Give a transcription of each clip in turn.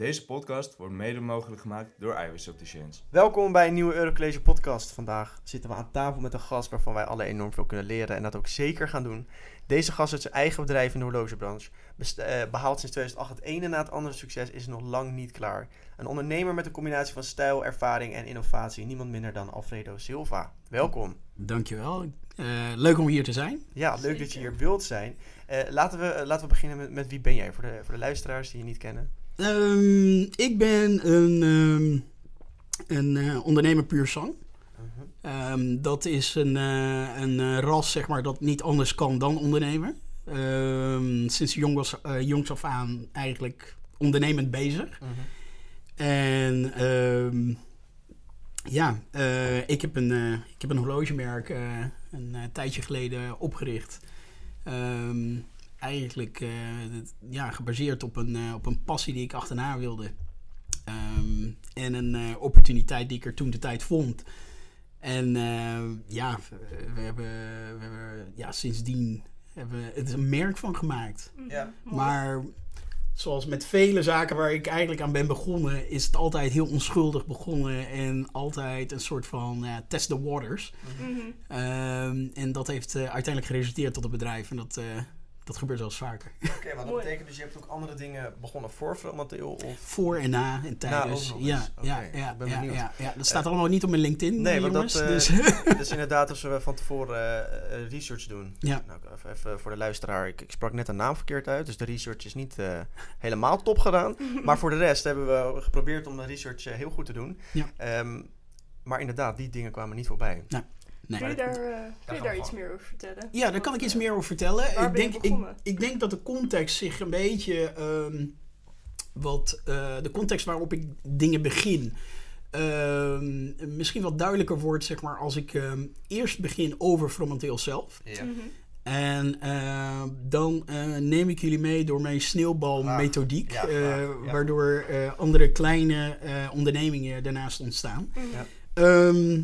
Deze podcast wordt mede mogelijk gemaakt door Iwis Opticians. Welkom bij een nieuwe Eurocollege podcast. Vandaag zitten we aan tafel met een gast waarvan wij alle enorm veel kunnen leren en dat ook zeker gaan doen. Deze gast heeft zijn eigen bedrijf in de horlogebranche. Eh, behaalt sinds 2008 het ene na het andere succes, is nog lang niet klaar. Een ondernemer met een combinatie van stijl, ervaring en innovatie. Niemand minder dan Alfredo Silva. Welkom. Dankjewel. Eh leuk om hier te zijn. Ja, leuk dat je hier wilt zijn. Eh, laten, we, laten we beginnen met, met wie ben jij voor de, voor de luisteraars die je niet kennen. Ehm, ik ben een, ehm, een eh, ondernemer puur zang. Mhm. Ehm, dat is een, eh, een eh, ras zeg maar, dat niet anders kan dan ondernemer. Sinds jong was, jongs af aan eigenlijk ondernemend bezig. Mhm. En ja, ik, heb een, ik heb een horlogemerk een tijdje geleden opgericht. Eigenlijk eh, het- ja, gebaseerd op een, eh, op een passie die ik achterna wilde. Ehm, en een eh, opportuniteit die ik er toen de tijd vond. En eh, ja, we hebben, we hebben ja, sindsdien hebben we het een merk van gemaakt. Ja. Maar zoals met vele zaken waar ik eigenlijk aan ben begonnen, is het altijd heel onschuldig begonnen en altijd een soort van ja, test the waters. Mhm. Ehm, en dat heeft eh, uiteindelijk geresulteerd tot een bedrijf en dat, eh, dat gebeurt wel eens vaker. Oké, maar dat Mooi. betekent dus je hebt ook andere dingen begonnen voor Fromateel? Of... Voor en na en tijdens. ook nog ja, ja, ik ja, ben ja, benieuwd. ja, ja. Dat staat allemaal niet op mijn LinkedIn, Nee, eh, want dat, eh, dus, Dus inderdaad, als we van tevoren eh, eh, research doen. Ja. Nou, even, even voor de luisteraar. Ik, ik sprak net een naam verkeerd uit, dus de research is niet eh, helemaal top gedaan. Maar voor de rest hebben we geprobeerd om de research eh, heel goed te doen. Ja. Ehm, maar inderdaad, die dingen kwamen niet voorbij. Nee. Kun je daar, eh, kun je daar iets meer over vertellen? Ja, daar kan ik iets meer over vertellen. Waar ik, ben je denk, ik, begonnen? ik denk dat de context zich een beetje. ehm, wat, eh, de context waarop ik dingen begin. ehm, misschien wat duidelijker wordt, zeg maar, als ik ehm, eerst begin over Fromenteel zelf. Ja. Mhm. En eh, dan eh, neem ik jullie mee door mijn sneeuwbalmethodiek. Ja, eh, graag, ja. Waardoor eh, andere kleine eh, ondernemingen daarnaast ontstaan. Mhm. Ja. Ehm,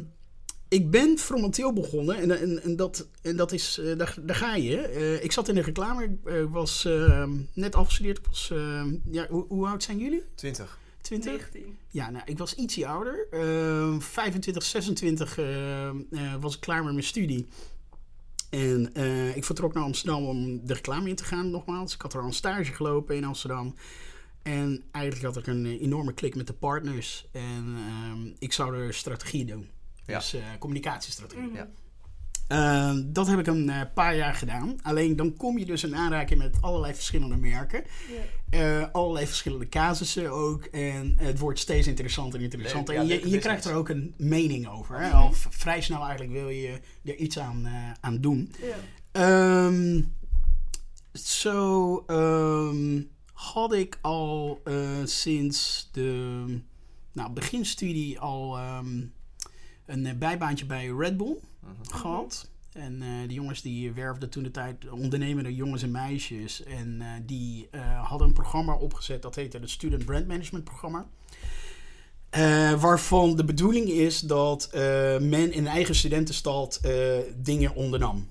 ik ben Fromenteel begonnen en, en, en, dat, en dat is, eh, daar, daar ga je. Eh, ik zat in de reclame, ik eh, was ehm, net afgestudeerd. Ik was, ehm, ja, hoe, hoe oud zijn jullie? 20. 20? 19. Ja, nou, ik was ietsje ouder. Ehm 25, 26 ehm, eh, was ik klaar met mijn studie. En eh, ik vertrok naar Amsterdam om de reclame in te gaan, nogmaals. Ik had er al een stage gelopen in Amsterdam. En eigenlijk had ik een enorme klik met de partners. En ehm, ik zou er strategie doen. Ja. Dus eh, communicatiestrategie. Mhm. Ja. Ehm, dat heb ik een eh, paar jaar gedaan. Alleen dan kom je dus in aanraking met allerlei verschillende merken. Ja. Eh, allerlei verschillende casussen ook. En het wordt steeds interessanter en interessanter. Leuk, ja, en je, je krijgt er ook een mening over. Hè? Mhm. Al vrij snel eigenlijk wil je er iets aan, eh, aan doen. Ja. Ehm, Zo ehm, had ik al eh, sinds de nou, beginstudie al ehm, een eh, bijbaantje bij Red Bull Mhm. gehad. En eh die jongens die werfden toen de tijd ondernemende jongens en meisjes. En eh, die hadden een programma opgezet, dat heette het Student Brand Management Programma. Waarvan de bedoeling is dat men in eigen studentenstad dingen ondernam.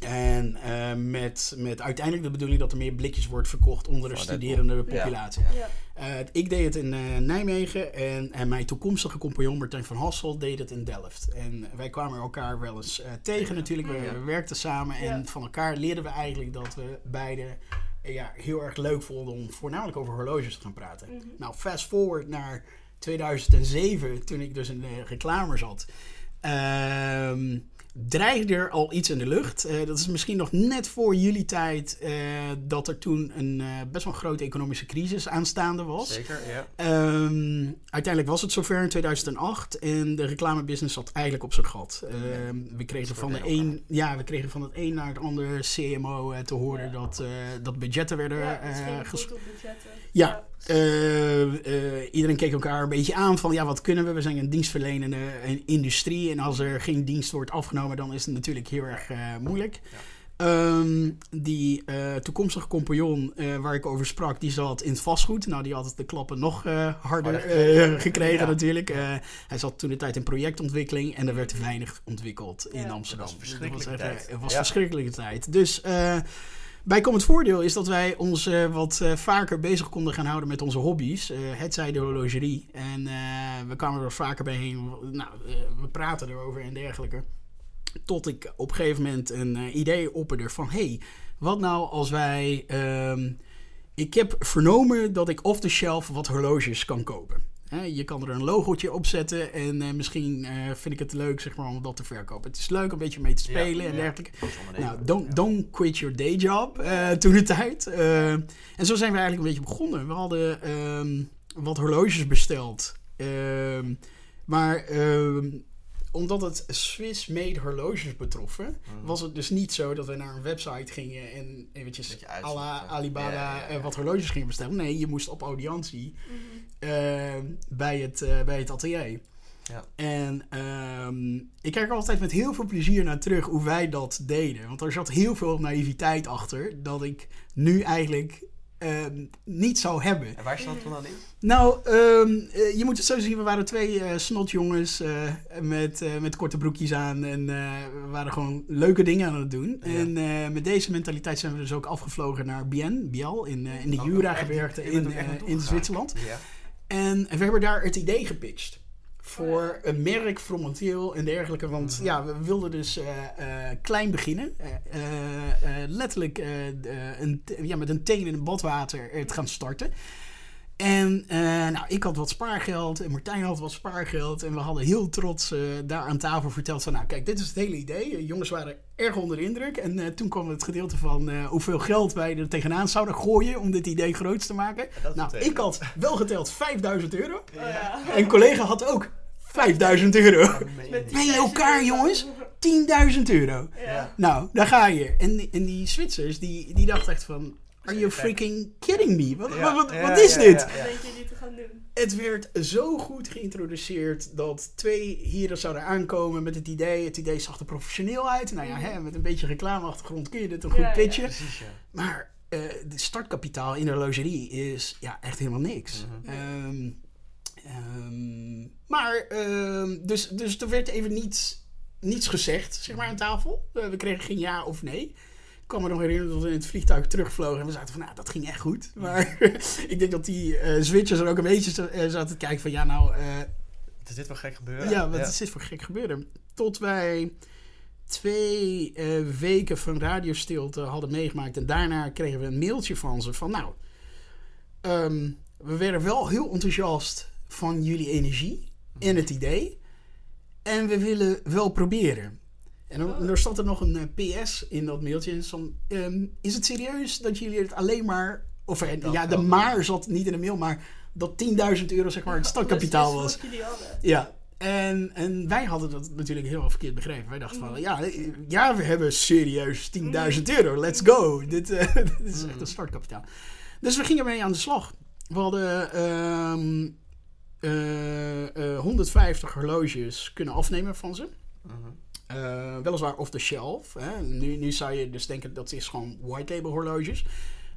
En eh, met, met uiteindelijk de bedoeling dat er meer blikjes wordt verkocht onder de studerende populatie. Ja. Eh, ik deed het in eh, Nijmegen en, en mijn toekomstige compagnon Martijn van Hassel deed het in Delft. En wij kwamen elkaar wel eens eh, tegen natuurlijk. We, Ja. we werkten samen en Ja. van elkaar leerden we eigenlijk dat we beide eh, ja, heel erg leuk vonden om voornamelijk over horloges te gaan praten. Mhm. Nou, fast forward naar 2007, toen ik dus in de reclame zat. Ehm dreigde er al iets in de lucht. Eh, dat is misschien nog net voor jullie tijd eh, dat er toen een eh, best wel grote economische crisis aanstaande was. Zeker, ja. Ehm, uiteindelijk was het zover in 2008 en de reclamebusiness zat eigenlijk op zijn gat. Ehm, we, kregen van de een, ja, we kregen van het een naar het andere CMO te horen Ja. dat, eh, dat budgetten werden Ja, eh, ges- goed op budgetten. Ja. Eh, eh, iedereen keek elkaar een beetje aan van ja, wat kunnen we? We zijn een dienstverlenende industrie en als er geen dienst wordt afgenomen, dan is het natuurlijk heel erg eh, moeilijk. Ehm, die toekomstige compagnon waar ik over sprak, die zat in het vastgoed. Nou, die had de klappen nog harder gekregen. Ja. natuurlijk. Hij zat toen de tijd in projectontwikkeling en er werd weinig ontwikkeld in. Amsterdam. Dat was verschrikkelijke echt, tijd. Het was verschrikkelijke tijd. Dus Bijkomend voordeel is dat wij ons eh, wat eh, vaker bezig konden gaan houden met onze hobby's. Eh, het de horlogerie. En we kwamen er vaker bij heen. Nou, we praten erover en dergelijke. Tot ik op een gegeven moment een idee opperde van... hey, wat nou als wij... ehm, ik heb vernomen dat ik off the shelf wat horloges kan kopen. Hè, je kan er een logootje op zetten en eh, misschien eh, vind ik het leuk zeg maar, om dat te verkopen. Het is leuk om een beetje mee te spelen en dergelijke. Nou, don't, don't quit your day job eh, toen de tijd. Eh, en zo zijn we eigenlijk een beetje begonnen. We hadden ehm, wat horloges besteld. Ehm, maar ehm, omdat het Swiss-made horloges betroffen, Mhm. was het dus niet zo dat we naar een website gingen en eventjes à la. Alibaba Ja, ja, ja, eh, ja. wat horloges gingen bestellen. Nee, je moest op audiëntie Mhm. Bij, het, eh, bij het atelier. Ja. En ehm, ik kijk er altijd met heel veel plezier naar terug hoe wij dat deden. Want er zat heel veel naïviteit achter dat ik nu eigenlijk ehm, niet zou hebben. En waar staat het dan in? Nou, ehm, eh, je moet het zo zien. We waren twee eh, snotjongens met, met korte broekjes aan. En we waren gewoon leuke dingen aan het doen. Ja. En met deze mentaliteit zijn we dus ook afgevlogen naar Bien, Biel, in, in de Oh, Jura echt? gewerkt Je bent in, in? Zwitserland. Ja. En we hebben daar het idee gepitcht. Voor Oh een merk, Fromenteel en dergelijke. Want Mhm. ja, we wilden dus eh, eh, klein beginnen. Eh, letterlijk een, ja, met een teen in een badwater het gaan starten. En eh, nou, ik had wat spaargeld en Martijn had wat spaargeld. En we hadden heel trots eh, daar aan tafel verteld van... Nou, kijk, dit is het hele idee. De jongens waren erg onder de indruk. En eh, toen kwam het gedeelte van eh, hoeveel geld wij er tegenaan zouden gooien... om dit idee groots te maken. dat nou, ik had wel geteld 5000 euro. Ja. En een collega had ook 5000 euro. Met niet. Ben je 10.000 elkaar, jongens? 10.000 euro. Ja. Nou, daar ga je. En, die- en die Zwitsers, die, die dachten echt van... Are you freaking kidding me? Wat, Ja, wat, wat, ja, wat is ja, dit? ja. Wat denk je niet te gaan doen? Het werd zo goed geïntroduceerd dat twee heren zouden aankomen met het idee. Het idee zag er professioneel uit. Nou ja, hè, met een beetje reclameachtergrond kun je dit een goed pitchen. Precies, ja. Maar eh de startkapitaal in de horlogerie is ja, echt helemaal niks. Mhm. Ehm, ehm, maar, ehm, dus, dus er werd even niets, niets gezegd, zeg maar, aan tafel. Eh, we kregen geen ja of nee. Ik kan me nog herinneren dat we in het vliegtuig terugvlogen en we zaten van, nou, dat ging echt goed. Maar ik denk dat die Zwitsers er ook een beetje eh, zaten te kijken van, ja, nou, Wat is dit wel gek gebeuren? ja, wat is dit voor gek gebeuren? Tot wij twee eh, weken van radiostilte hadden meegemaakt. En daarna kregen we een mailtje van ze van... Nou, ehm, we werden wel heel enthousiast van jullie energie en het idee. En we willen wel proberen. En dan, Oh. er stond er nog een eh, PS in dat mailtje. En ehm, is het serieus dat jullie het alleen maar... Of eh, Dat ja, de maar zat niet in de mail, maar dat 10.000 euro zeg maar het startkapitaal Dat was. Ja, en, en wij hadden dat natuurlijk heel verkeerd begrepen. Wij dachten van, ja, eh, ja we hebben serieus 10.000 euro, let's go. Dit, eh, dit is echt een startkapitaal. Dus we gingen mee aan de slag. We hadden ehm, eh, eh, 150 horloges kunnen afnemen van ze. Mhm. Eh, weliswaar off the shelf. Hè. Nu, nu zou je dus denken dat is gewoon white label horloges.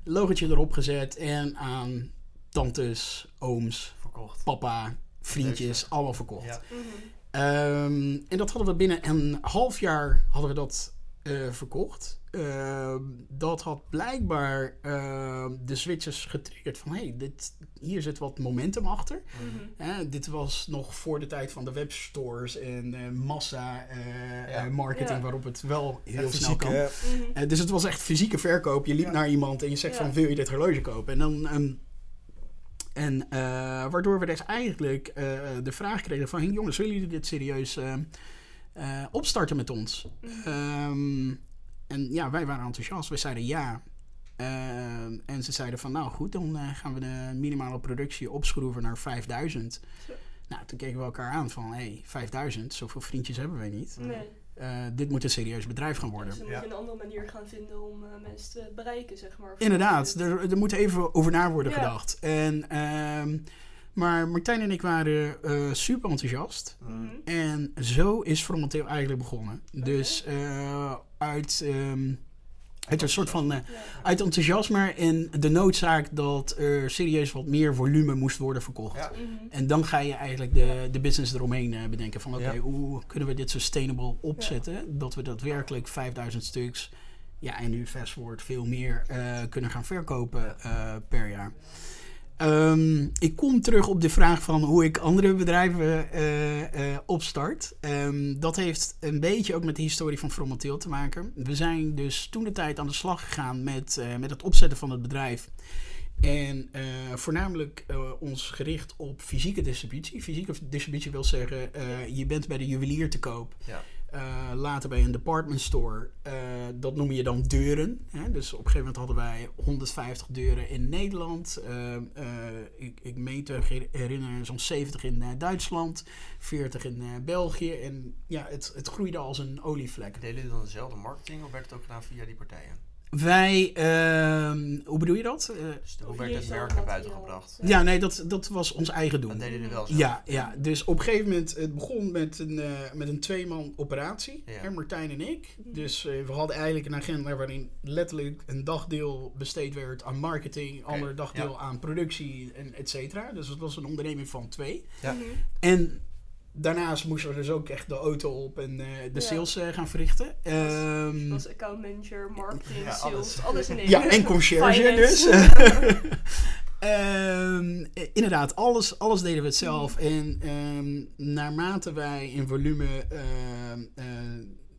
Logotje erop gezet en aan tantes, ooms, Verkocht. papa, vriendjes, allemaal verkocht. Ja. Mhm. Ehm, en dat hadden we binnen een half jaar hadden we dat eh, verkocht. Ehm, dat had blijkbaar ehm, de switches getriggerd van... hey, dit, hier zit wat momentum achter. Mhm. Hè, dit was nog voor de tijd van de webstores en eh, massa eh, Ja. marketing... Ja. waarop het wel heel Echt snel fysiek, kan. Mhm. Eh, dus het was echt fysieke verkoop. Je liep Ja. naar iemand en je zegt Ja. van wil je dit horloge kopen? En dan... ehm, en eh, waardoor we dus eigenlijk eh, de vraag kregen van... Hey, jongens, willen jullie dit serieus opstarten met ons? Ehm, en ja, wij waren enthousiast. We zeiden ja. Ehm, en ze zeiden van nou goed, dan eh, gaan we de minimale productie opschroeven naar 5000. Zo. Nou, toen keken we elkaar aan van hey, 5000, zoveel vriendjes hebben wij niet. Nee. Eh, dit moet een serieus bedrijf gaan worden. Dus dan moet Ja. je een andere manier gaan vinden om eh, mensen te bereiken, zeg maar. Inderdaad, er, er moet even over na worden Ja. gedacht. En, ehm, maar Martijn en ik waren eh, super enthousiast. Mhm. En zo is Fromenteel eigenlijk begonnen. Dus eh, uit, ehm, uit een soort van... eh, uit enthousiasme en de noodzaak dat er serieus wat meer volume moest worden verkocht. Ja. Mhm. En dan ga je eigenlijk de, de business eromheen eh, bedenken van oké, Ja. hoe kunnen we dit sustainable opzetten? Dat we daadwerkelijk 5000 stuks ja, en nu fast forward veel meer eh, kunnen gaan verkopen eh, per jaar. Ehm, ik kom terug op de vraag van hoe ik andere bedrijven eh, eh, opstart. Ehm, dat heeft een beetje ook met de historie van Fromatil te maken. We zijn dus toen de tijd aan de slag gegaan met, eh, met het opzetten van het bedrijf. En voornamelijk ons gericht op fysieke distributie. Fysieke distributie wil zeggen, je bent bij de juwelier te koop. Ja. Eh, later bij een department store. Eh, dat noem je dan deuren. Hè? Dus op een gegeven moment hadden wij 150 deuren in Nederland. Eh, ik, ik meen te herinneren zo'n 70 in Duitsland, 40 in België. En ja, het, het groeide als een olievlek. Deden jullie dan dezelfde marketing of werd het ook gedaan via die partijen? Wij, ehm, hoe bedoel je dat? Eh, hoe Of werd het merk naar buiten gebracht? ja, nee, dat, dat was ons eigen doen. Dat deden jullie wel zo? Ja, ja, dus op een gegeven moment, het begon met een, eh, met een tweeman operatie, Ja. hè, Martijn en ik. Dus eh, we hadden eigenlijk een agenda waarin letterlijk een dagdeel besteed werd aan marketing, een ander dagdeel ja. aan productie en et cetera. Dus het was een onderneming van twee. Ja. Mhm. En daarnaast moesten we dus ook echt de auto op en eh, de Ja. sales eh, gaan verrichten. Ehm, Zoals accountmanager, marketing, Ja, sales, alles. alles, in één. ja, en conciërge dus. Ehm, eh, inderdaad, alles, alles deden we het zelf. En ehm, naarmate wij in volume ehm, eh,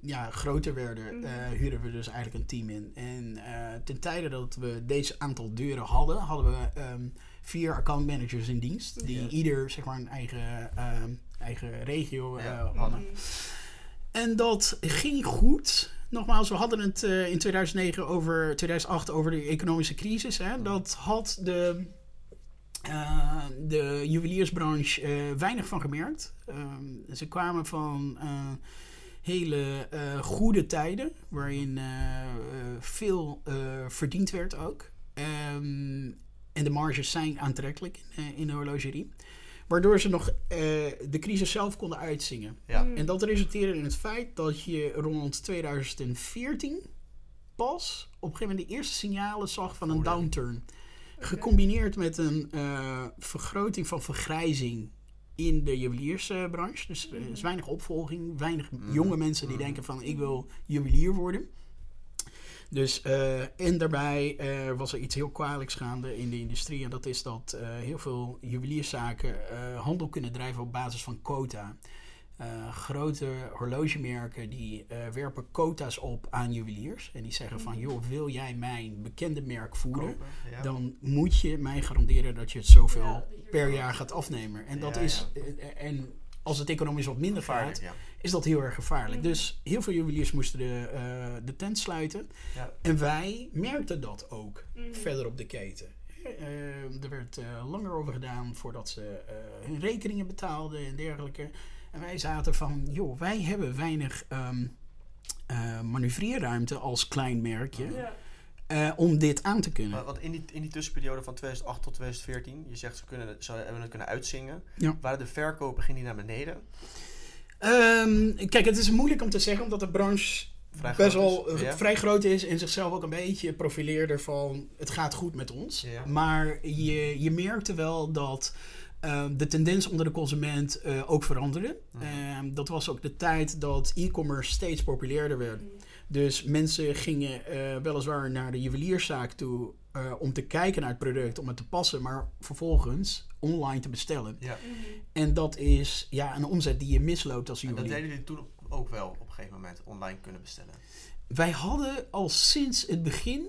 ja, groter werden, Mhm. eh, huurden we dus eigenlijk een team in. En eh, ten tijde dat we deze aantal deuren hadden, hadden we ehm, vier account managers in dienst. Die Ja. ieder zeg maar een eigen, ehm, eigen regio eh, Ja. hadden. En dat ging goed. Nogmaals, we hadden het eh, in 2009 over 2008 over de economische crisis. Hè. Dat had de, eh, de juweliersbranche weinig van gemerkt. Ehm, ze kwamen van hele goede tijden, waarin veel verdiend werd ook. Ehm, en de marges zijn aantrekkelijk in, in de horlogerie. Waardoor ze nog eh, de crisis zelf konden uitzingen. Ja. Mhm. En dat resulteerde in het feit dat je rond 2014 pas op een gegeven moment de eerste signalen zag van een downturn. Gecombineerd met een eh, vergroting van vergrijzing in de juweliersbranche. dus er is weinig opvolging, weinig Mhm. jonge mensen die denken van ik wil juwelier worden. Dus, eh, en daarbij eh, was er iets heel kwalijks gaande in de industrie. En dat is dat eh, heel veel juwelierszaken eh, handel kunnen drijven op basis van quota. Eh, grote horlogemerken die eh, werpen quota's op aan juweliers. En die zeggen van, joh, wil jij mijn bekende merk voeren? Kopen, ja. Dan moet je mij garanderen dat je het zoveel Ja, per jaar gaat afnemen. En dat Ja, is, en als het economisch wat minder gaat, ja. Is dat heel erg gevaarlijk. Mhm. Dus heel veel juweliers moesten de, eh, de tent sluiten. Ja. En wij merkten dat ook Mhm. verder op de keten. Eh, er werd eh, langer over gedaan voordat ze eh, hun rekeningen betaalden en dergelijke. En wij zaten van, joh, wij hebben weinig ehm eh, manoeuvreerruimte als klein merkje Ja. eh, om dit aan te kunnen. Maar wat in die, in die tussenperiode van 2008 tot 2014, je zegt ze, kunnen, ze hebben het kunnen uitzingen. Ja. Waren de verkopen, ging die naar beneden? Ehm, kijk, het is moeilijk om te zeggen, omdat de branche Vrij best wel Ja? vrij groot is en zichzelf ook een beetje profileerde van het gaat goed met ons. Ja. Maar je, je merkte wel dat eh, de tendens onder de consument eh, ook veranderde. Mhm. Ehm, dat was ook de tijd dat e-commerce steeds populairder werd. Dus mensen gingen eh, weliswaar naar de juwelierszaak toe eh, om te kijken naar het product, om het te passen, maar vervolgens online te bestellen. Ja. Mhm. En dat is ja, een omzet die je misloopt als En dat deden jullie toen ook wel op een gegeven moment online kunnen bestellen. Wij hadden al sinds het begin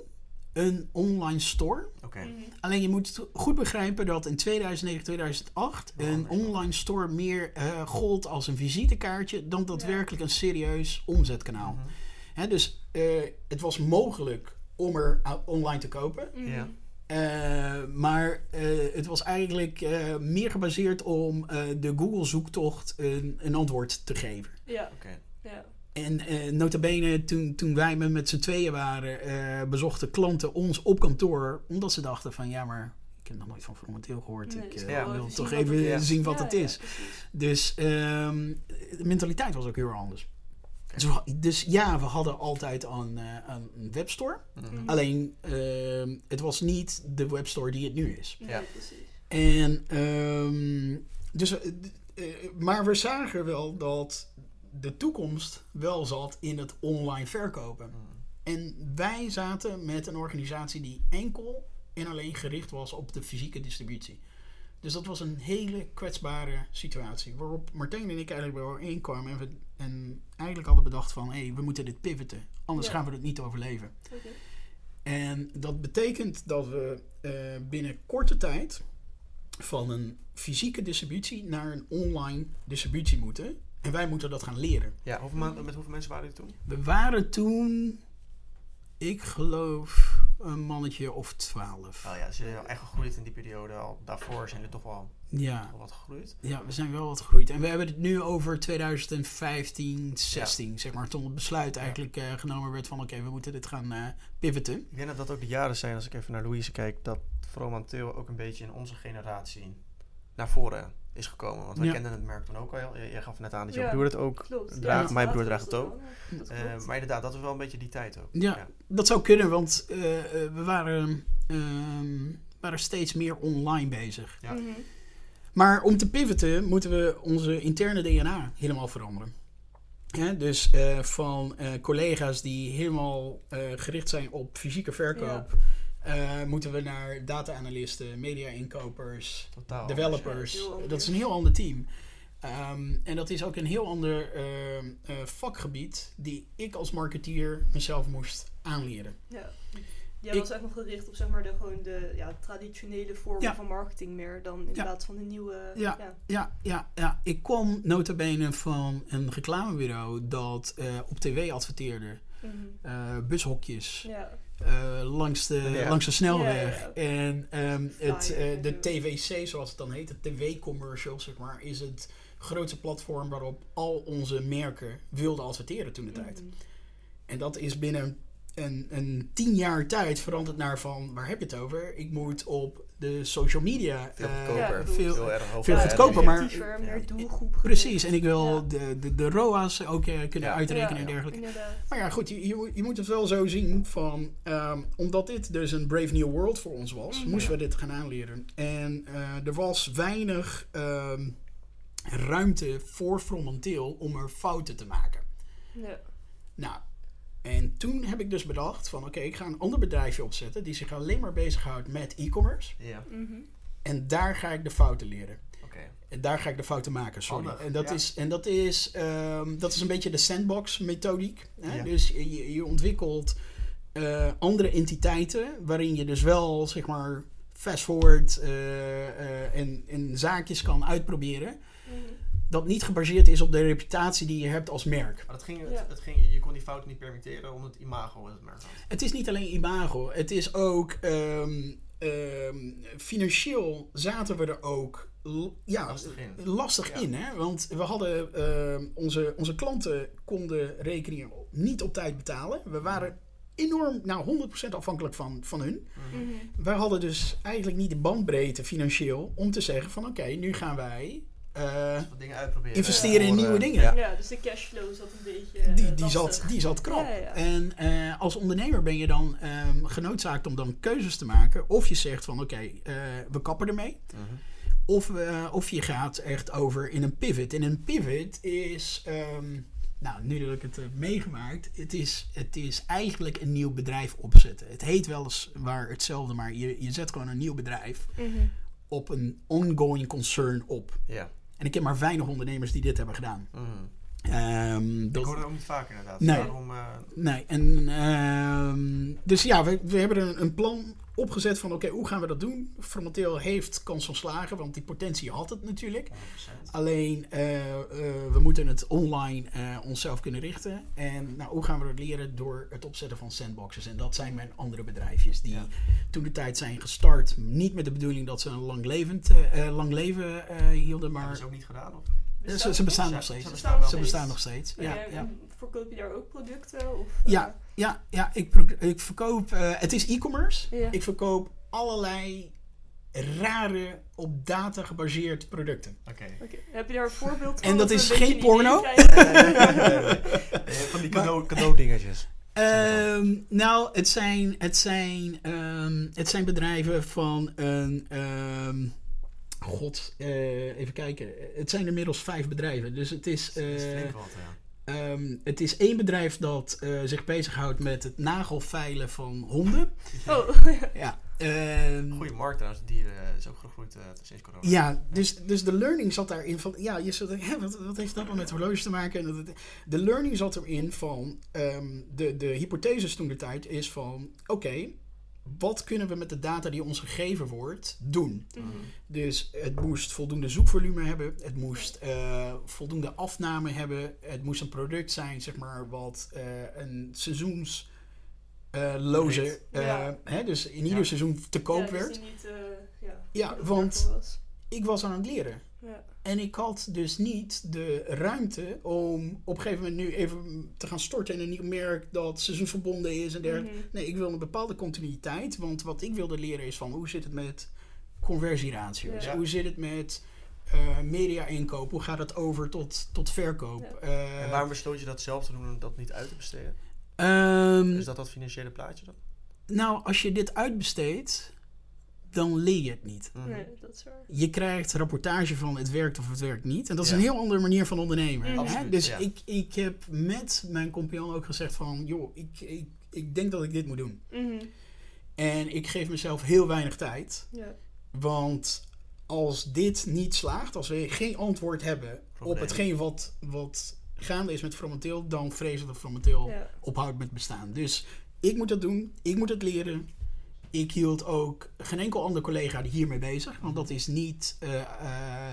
een online store. Oké. Mhm. Alleen je moet goed begrijpen dat in 2009, 2008 Wel een online store meer eh, gold als een visitekaartje dan daadwerkelijk een serieus omzetkanaal. Mhm. Hè, dus eh, het was mogelijk om er online te kopen. Mhm. Ja. Eh, maar eh, het was eigenlijk eh, meer gebaseerd om eh, de Google zoektocht een, een antwoord te geven. Ja. Oké. Ja. En eh notabene, toen, toen wij met, met z'n tweeën waren, eh, bezochten klanten ons op kantoor. Omdat ze dachten van, ja, maar ik heb nog nooit van Fromenteel gehoord. Nee, ik Ja. wil even toch zien wat even het is. zien wat Ja, het is. Dus ehm, de mentaliteit was ook heel erg anders. Dus, dus ja, we hadden altijd een, eh, een webstore. Mhm. Alleen, ehm, het was niet de webstore die het nu is. Ja. precies. En, ehm, dus, eh, eh, maar we zagen wel dat de toekomst wel zat in het online verkopen. Mhm. En wij zaten met een organisatie die enkel en alleen gericht was op de fysieke distributie. Dus dat was een hele kwetsbare situatie. Waarop Martijn en ik eigenlijk bij één kwamen en, we, en eigenlijk hadden bedacht van... hé, hey, we moeten dit pivoten, anders Ja. gaan we het niet overleven. Oké. En dat betekent dat we eh, binnen korte tijd van een fysieke distributie naar een online distributie moeten. En wij moeten dat gaan leren. Ja, hoeveel ma- met hoeveel mensen waren jullie toen? We waren toen, ik geloof, een mannetje of twaalf. Nou ja, ze zijn echt gegroeid in die periode. Al daarvoor zijn jullie toch wel, Ja, wel wat gegroeid. ja, we zijn wel wat gegroeid. En we hebben het nu over 2015, 16, zeg maar. Toen het besluit eigenlijk eh, genomen werd van... oké, we moeten dit gaan eh, pivoten. Ik denk dat dat ook de jaren zijn, als ik even naar Louise kijk, dat vooral momenteel ook een beetje in onze generatie naar voren is gekomen. Want wij Ja. kenden het merk toen ook al. Jij jij gaf net aan dat Ja. jouw broer het ook Klopt. draagt. Ja. Mijn broer draagt het ook. Eh, maar inderdaad, dat was wel een beetje die tijd ook. Ja, dat zou kunnen, want eh, eh, we waren, ehm, waren steeds meer online bezig. Ja. Mhm. Maar om te pivoten moeten we onze interne DNA helemaal veranderen. Hè, dus eh, van eh, collega's die helemaal eh, gericht zijn op fysieke verkoop, eh, moeten we naar data-analysten, media-inkopers, developers. Ja, dat is een heel ander team. Ehm, en dat is ook een heel ander ehm, eh, vakgebied die ik als marketeer mezelf moest aanleren. Ja. Jij Ik- was echt nog gericht op zeg maar, de, gewoon de ja, traditionele vormen Ja. van marketing meer dan in plaats van de nieuwe. Ja. ja. Ja, ja, ja. Ik kwam nota bene van een reclamebureau dat eh, op tv adverteerde. Mhm. Eh, bushokjes ja. eh, langs, de, Ja. langs de snelweg. Ja, ja. En ehm, het, eh, de. TVC, zoals het dan heet, de tv-commercial, zeg maar, is het grootste platform waarop al onze merken wilden adverteren toen de tijd. Mhm. En dat is binnen een, een tien jaar tijd veranderd naar van, waar heb je het over? Ik moet op de social media Veel eh, goedkoper. Veel, Heel erg hoog. veel Ja, goedkoper, maar- meer doelgroep. Precies, en ik wil Ja. de, de, de ROA's ook eh, kunnen Ja. uitrekenen Ja, en dergelijke. Inderdaad. Maar ja, goed, je, je, moet- je moet het wel zo zien van... ehm, omdat dit dus een Brave New World voor ons was, Mhm. moesten we dit gaan aanleren. En eh, er was weinig ehm, ruimte voor Fromenteel om er fouten te maken. Ja. Nou, en toen heb ik dus bedacht van... Oké, ik ga een ander bedrijfje opzetten die zich alleen maar bezighoudt met e-commerce. Ja, Mhm. En daar ga ik de fouten leren. oké. En daar ga ik de fouten maken, sorry. Handig, en dat, ja. is, en dat, is, ehm, dat is een beetje de sandbox-methodiek. Hè? Ja. Dus je, je ontwikkelt eh, andere entiteiten waarin je dus wel, zeg maar, fast forward eh, eh, en, en zaakjes kan uitproberen. Mhm. Dat niet gebaseerd is op de reputatie die je hebt als merk. Maar dat ging, Ja. het, het ging, je kon die fouten niet permitteren omdat het imago in het merk had. Het is niet alleen imago, het is ook ehm, ehm, financieel zaten we er ook ja, Lastig in. lastig Ja. in. Hè? Want we hadden ehm, onze, onze klanten konden rekeningen niet op tijd betalen. We waren enorm, nou 100% afhankelijk van, van hun. Mhm. Wij hadden dus eigenlijk niet de bandbreedte financieel om te zeggen van oké, nu gaan wij eh, Wat dingen uitproberen. investeren in nieuwe dingen. Ja. Ja, dus de cashflow zat een beetje. eh, Die, die, zat, die zat krap. Ja, ja. En eh, als ondernemer ben je dan ehm, genoodzaakt om dan keuzes te maken. Of je zegt van oké, eh, we kappen ermee. Mhm. Of, eh, of je gaat echt over in een pivot. En een pivot is, ehm, nou nu dat ik het heb meegemaakt, het is, het is eigenlijk een nieuw bedrijf opzetten. Het heet wel eens waar hetzelfde, maar je, je zet gewoon een nieuw bedrijf Mhm. op een ongoing concern op. Ja. En ik ken maar weinig ondernemers die dit hebben gedaan. Mhm. Ehm, Ik dat, hoor het ook niet vaak inderdaad. Nee. Daarom, eh, Nee, en, ehm, dus ja, we, we hebben een, een plan opgezet van oké, hoe gaan we dat doen? Fronteel heeft kans van slagen, want die potentie had het natuurlijk. 100%. Alleen, eh, eh, we moeten het online eh, onszelf kunnen richten. En nou, hoe gaan we dat leren? Door het opzetten van sandboxes. En dat zijn mijn andere bedrijfjes die Ja. toen de tijd zijn gestart. Niet met de bedoeling dat ze een lang, levend, lang leven eh, hielden, Hebben maar ze ook niet gedaan? Of? eh, ze, ze bestaan nog ze steeds. bestaan nog Ze bestaan nog steeds. steeds. Ja, ja. verkoop je daar ook producten? Of, Ja, ja, ja ik, ik verkoop. eh, het is e-commerce. Ja. Ik verkoop allerlei rare, op data gebaseerd producten. Oké. oké. Heb je daar een voorbeeld van? En dat is geen porno? Eh, Van die cadeau, cadeaudingetjes. Ehm, nou, het zijn, het, zijn, ehm, het zijn bedrijven van een. ehm, God, eh, even kijken. Het zijn inmiddels vijf bedrijven. Dus het is. Dat is eh, flink wat, ja. Ehm, het is één bedrijf dat eh, zich bezighoudt met het nagelveilen van honden. Oh, Ja, ehm, Goede markt trouwens, dieren is ook gegroeid eh, sinds corona. Ja, dus, dus de learning zat daarin van... Ja, je zult hè, wat, wat heeft dat nou met horloges te maken? En dat, de learning zat erin van... ehm, de, de hypothese toen de tijd is van... Oké, wat kunnen we met de data die ons gegeven wordt doen? Mhm. Dus het moest voldoende zoekvolume hebben. Het moest eh, voldoende afname hebben. Het moest een product zijn, zeg maar, wat eh, een seizoensloze... loze, Ja. hè, dus in ieder Ja. seizoen te koop ja, dus werd. niet, eh, ja, Ja, want-. Ik was aan het leren. Ja. En ik had dus niet de ruimte om op een gegeven moment nu even te gaan storten in een nieuw merk dat seizoensverbonden is en dergelijke. Mhm. Nee, ik wilde een bepaalde continuïteit. Want wat ik wilde leren is van hoe zit het met conversieratio's? Ja. Hoe zit het met eh, media inkoop? Hoe gaat het over tot, tot verkoop? Ja. Eh, En waarom besloot je dat zelf te doen en dat niet uit te besteden? ehm, Is dat dat financiële plaatje dan? nou, als je dit uitbesteedt, dan leer je het niet. Mhm. Nee, dat is waar. je krijgt rapportage van het werkt of het werkt niet. En dat is Ja. een heel andere manier van ondernemen. Mhm. Absoluut, Dus ja. ik, ik heb met mijn compagnon ook gezegd van... joh, ik, ik, ik denk dat ik dit moet doen. Mhm. En ik geef mezelf heel weinig tijd. Ja. Want als dit niet slaagt, als we geen antwoord hebben... op Probleem. hetgeen wat, wat gaande is met Fromenteel... dan vrezen dat Fromenteel Ja. ophoudt met bestaan. Dus ik moet dat doen. Ik moet het leren. Ik hield ook geen enkel ander collega die hiermee bezig. Want dat is niet eh, eh,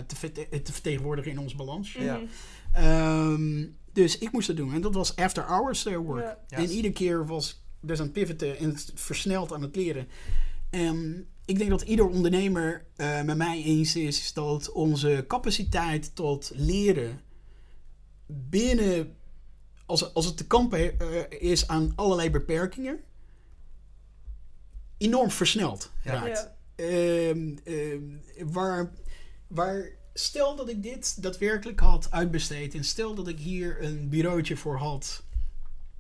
te, verte- te vertegenwoordigen in ons balans. Ja. Mhm. Ehm, dus ik moest het doen. En dat was after hours eh, work. Ja. En iedere keer was ik dus aan het pivoten en het versneld aan het leren. En ik denk dat ieder ondernemer eh, met mij eens is dat onze capaciteit tot leren binnen, als, als het te kampen eh, is aan allerlei beperkingen, enorm versneld Ja. raakt. Ja. Ehm, ehm, waar, waar, stel dat ik dit daadwerkelijk had uitbesteed en stel dat ik hier een bureautje voor had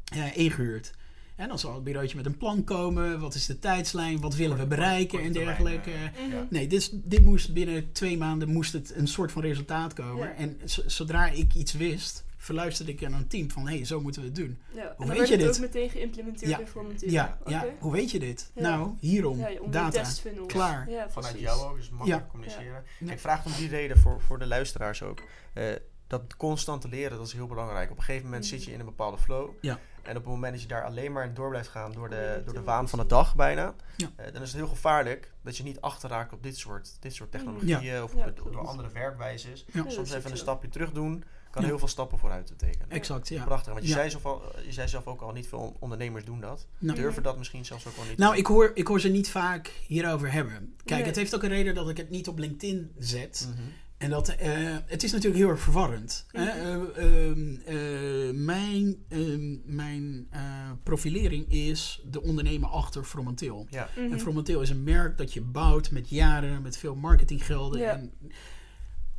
eh, ingehuurd. En dan zal het bureautje met een plan komen. Wat is de tijdslijn? Wat willen we bereiken korte en dergelijke. Mhm. ja. Nee, dit, dit moest binnen twee maanden moest het een soort van resultaat komen. Ja. En zodra ik iets wist, verluisterde ik aan een team van... hé, hey, zo moeten we het doen. Ja. En Hoe dan weet werd je het dit? ook meteen geïmplementeerd Ja. in Frontier. Ja, ja, hoe weet je dit? Ja. Nou, hierom. Ja, om data. Klaar. Ja, Vanuit jou ook, dus makkelijk Ja. communiceren. Ja. Ik vraag om die reden voor, voor de luisteraars ook. Eh, dat constante leren, dat is heel belangrijk. Op een gegeven moment Mhm. zit je in een bepaalde flow. Ja. En op het moment dat je daar alleen maar in door blijft gaan door de, door de waan van de dag bijna. Ja. eh, dan is het heel gevaarlijk dat je niet achterraakt op dit soort, dit soort technologieën. Of Ja, door andere werkwijzes. Soms even een stapje terug doen, kan Ja. heel veel stappen vooruit betekenen. Exact, ja. Prachtig, want je, Ja. zei zelf al, je zei zelf ook al, niet veel ondernemers doen dat. Nou. Durven dat misschien zelfs ook wel niet. Nou, ik hoor, ik hoor ze niet vaak hierover hebben. Kijk, Nee. het heeft ook een reden dat ik het niet op LinkedIn zet. Mhm. En dat, eh, het is natuurlijk heel erg verwarrend. hè. Mhm. Eh, ehm, eh, mijn ehm, mijn eh, profilering is de ondernemer achter Fromenteel. Ja. Mhm. En Fromenteel is een merk dat je bouwt met jaren, met veel marketinggelden. Ja. En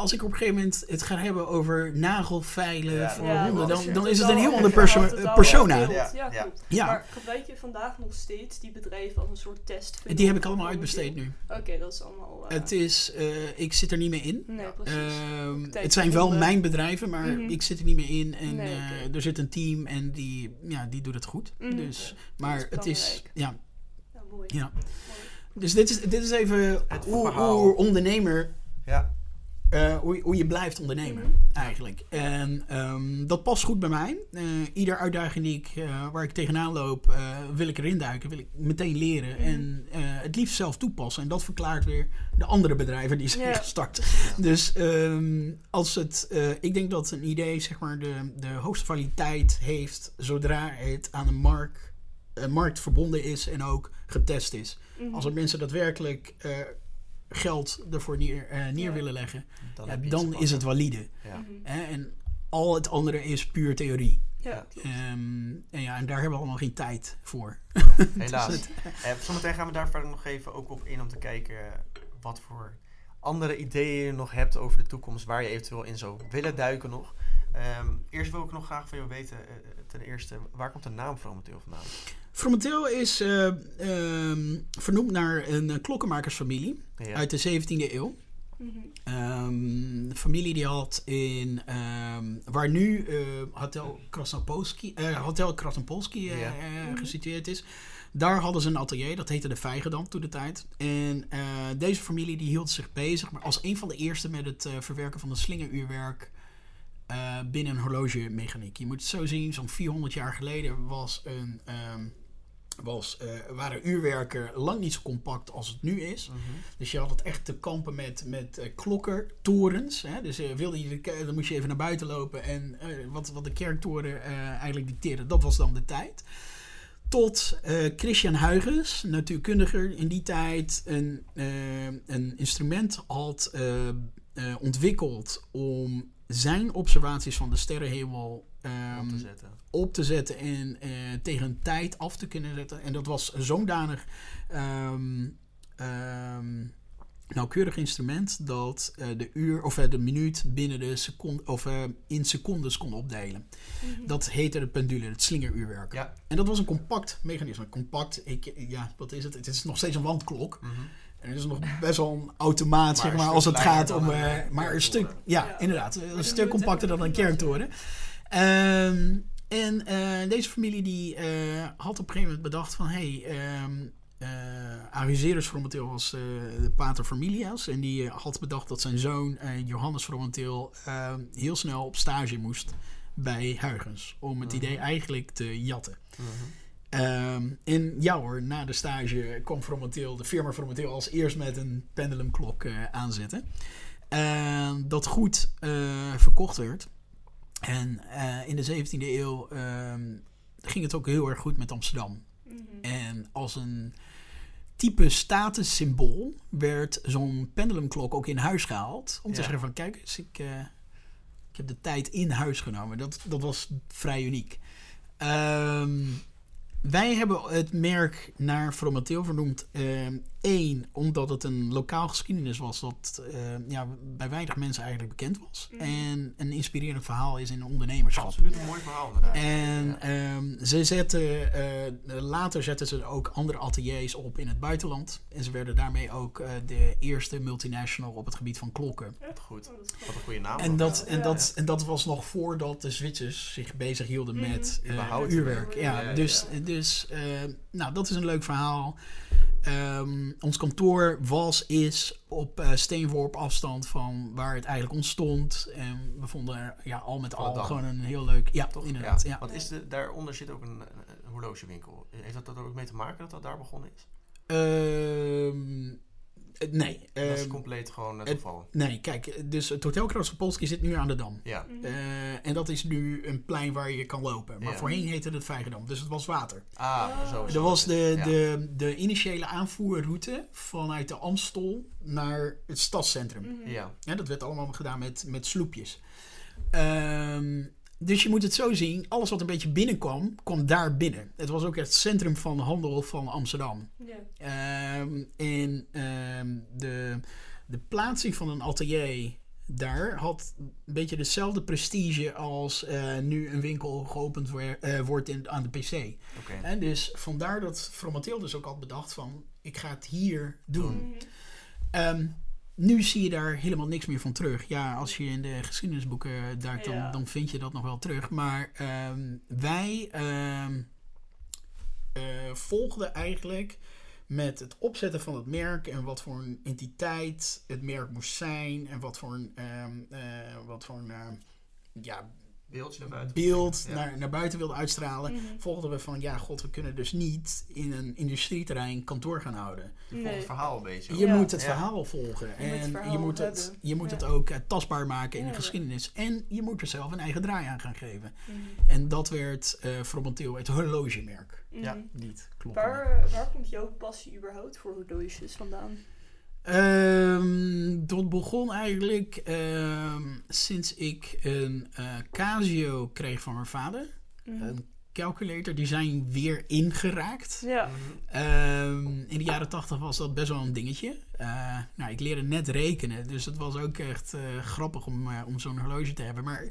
als ik op een gegeven moment het ga hebben over nagelveilen Ja, voor Ja, honden, dan, is dan het. is het een heel ander perso- persona. Ja. Ja. Maar gebruik je vandaag nog steeds die bedrijven als een soort test? Die heb ik allemaal uitbesteed nu. Oké, dat is allemaal... eh, Het is, eh, ik zit er niet meer in. Nee, precies. Ehm, het zijn wel gevonden. mijn bedrijven, maar Mhm. ik zit er niet meer in. En Nee, eh, er zit een team en die, ja, die doet het goed. Mhm. Dus, maar is het is, ja, ja, mooi. ja. Dus dit is, dit is even Het hoe, hoe ondernemer, Ja. Eh, hoe, hoe je blijft ondernemen eigenlijk. En ehm, dat past goed bij mij. Eh ieder uitdaging die ik, eh, waar ik tegenaan loop, wil ik erin duiken, wil ik meteen leren. Mhm. En het liefst zelf toepassen. En dat verklaart weer de andere bedrijven die zijn gestart. Dus ehm, als het, ik denk dat een idee zeg maar de, de hoogste kwaliteit heeft zodra het aan een markt, markt verbonden is en ook getest is. Mhm. Als er mensen daadwerkelijk geld ervoor neer, eh, neer Ja. willen leggen, Dan, ja, is het valide. Ja. Mhm. Hè? En al het andere is puur theorie. Ja. Ehm, en, ja, en daar hebben we allemaal geen tijd voor. Helaas. Dus het- Eh, zometeen gaan we daar verder nog even ook op in om te kijken wat voor andere ideeën je nog hebt over de toekomst, waar je eventueel in zou willen duiken nog. Ehm, eerst wil ik nog graag van jou weten, eh, ten eerste, waar komt de naam Fromenteel vandaan? Fromenteel is eh, ehm, vernoemd naar een eh, klokkenmakersfamilie Ja. uit de 17e eeuw. Mhm. Ehm, een familie die had in, ehm, waar nu eh, Hotel Krasnopolski, eh, Hotel Krasnopolski eh, Ja. eh, Mhm. gesitueerd is. Daar hadden ze een atelier, dat heette de Vijgendam toen de tijd. En eh, deze familie die hield zich bezig, maar als een van de eerste met het eh, verwerken van een slingeruurwerk eh, binnen een horlogemechaniek. Je moet het zo zien, zo'n 400 jaar geleden was een, ehm, was, eh, waren uurwerken lang niet zo compact als het nu is. Mhm. Dus je had het echt te kampen met, met eh, klokken, torens. Hè? Dus eh, wilde je de, dan moest je even naar buiten lopen. En wat, wat de kerktoren eigenlijk dicteerde, dat was dan de tijd. Tot Christian Huygens, natuurkundiger in die tijd, een, een instrument had ontwikkeld om zijn observaties van de sterrenhemel ehm, te zetten. op te zetten en eh, tegen een tijd af te kunnen zetten. En dat was zodanig ehm, ehm, nauwkeurig instrument dat eh, de uur of eh, de minuut binnen de seconde of in secondes kon opdelen. Mhm. Dat heette de pendule, het slingeruurwerk. Ja. En dat was een compact mechanisme. Compact, ik, ja, wat is het? Het is nog steeds een wandklok. Mhm. En het is nog best wel een automaat, Maar zeg maar, als het gaat om... een, maar een stuk, ja, Ja. inderdaad. Een stuk compacter dan een goed Ehm, en eh, deze familie die eh, had op een gegeven moment bedacht van... Hey, ehm eh Aruserus Fromenteel was de pater familias. En die had bedacht dat zijn zoon Johannes Fromenteel eh, heel snel op stage moest bij Huygens. Om het Mhm. idee eigenlijk te jatten. Mhm. Ehm, en ja hoor, na de stage kwam Fromenteel, de firma Fromenteel als eerst met een pendulumklok aanzetten. Ehm, dat goed verkocht werd. En eh, in de 17e eeuw ehm, ging het ook heel erg goed met Amsterdam. Mhm. En als een type statussymbool werd zo'n pendulumklok ook in huis gehaald. Om te Ja. zeggen van kijk eens, ik, eh, ik heb de tijd in huis genomen. Dat, dat was vrij uniek. Ehm, wij hebben het merk naar Fromenteel vernoemd. Eén, omdat het een lokaal geschiedenis was dat eh, ja, bij weinig mensen eigenlijk bekend was. Mhm. En een inspirerend verhaal is in ondernemerschap. Absoluut een mooi verhaal. En Ja. ehm, ze zetten, eh, later zetten ze ook andere ateliers op in het buitenland. En ze werden daarmee ook eh, de eerste multinational op het gebied van klokken. Wat goed. Oh, Wat een goede naam. En dat, ja. en, Ja. dat, en dat was nog voordat de Zwitsers zich bezig hielden Mhm. met Überhaupt. uurwerk. Ja, Ja, ja, dus, dus eh, nou, dat is een leuk verhaal. Ehm, ons kantoor was, is op eh, steenworp afstand van waar het eigenlijk ontstond. En we vonden er ja, al met al gewoon een heel leuk... Ja, Toch? inderdaad. Ja. Want is de, daaronder zit ook een, een horlogewinkel. Heeft dat er ook mee te maken dat dat daar begonnen is? Ehm, eh, nee. dat is ehm, compleet gewoon het het- toeval. nee, kijk, dus het Hotel Krasnopolski zit nu aan de Dam. Ja. Mhm. Eh, en dat is nu een plein waar je kan lopen. Maar Ja. voorheen heette het Vijgendam, dus het was water. Ah, Oh. zo. Dat zo was is de. Ja. de, de initiële aanvoerroute vanuit de Amstel naar het stadscentrum. Mhm. Ja. Ja, dat werd allemaal gedaan met, met sloepjes. Ehm, dus je moet het zo zien, alles wat een beetje binnenkwam, kwam daar binnen. Het was ook het centrum van handel van Amsterdam. Ja. Ehm, en ehm, de, de plaatsing van een atelier daar had een beetje dezelfde prestige als eh, nu een winkel geopend wer- eh, wordt in, aan de PC. Oké. En dus vandaar dat Fromateel dus ook had bedacht van, ik ga het hier doen. Mhm. Ehm, nu zie je daar helemaal niks meer van terug. Ja, als je in de geschiedenisboeken duikt, dan, Ja. dan vind je dat nog wel terug. Maar ehm, wij ehm, eh, volgden eigenlijk met het opzetten van het merk en wat voor een entiteit het merk moest zijn en wat voor een, ehm, eh, wat voor een ja, Beeldje naar buiten. beeld Ja. naar, naar buiten wilden uitstralen. Mhm. Volgden we van, ja god, we kunnen dus niet in een industrieterrein kantoor gaan houden. Je volgt Nee. het verhaal een beetje. Je Ja. moet het Ja. verhaal volgen. moet het en verhaal je moet het, je moet Ja. het ook eh, tastbaar maken in Ja, de ja. geschiedenis. En je moet er zelf een eigen draai aan gaan geven. Mhm. En dat werd eh Fromenteel het horlogemerk. Mhm. Niet klopt. Waar, waar komt jouw passie überhaupt voor horloges vandaan? Ehm, dat begon eigenlijk ehm, sinds ik een eh, Casio kreeg van mijn vader. Mhm. Een calculator, die zijn weer ingeraakt. Ja. Ehm, in de jaren tachtig was dat best wel een dingetje. Eh, nou, ik leerde net rekenen, dus het was ook echt eh, grappig om, om zo'n horloge te hebben. Maar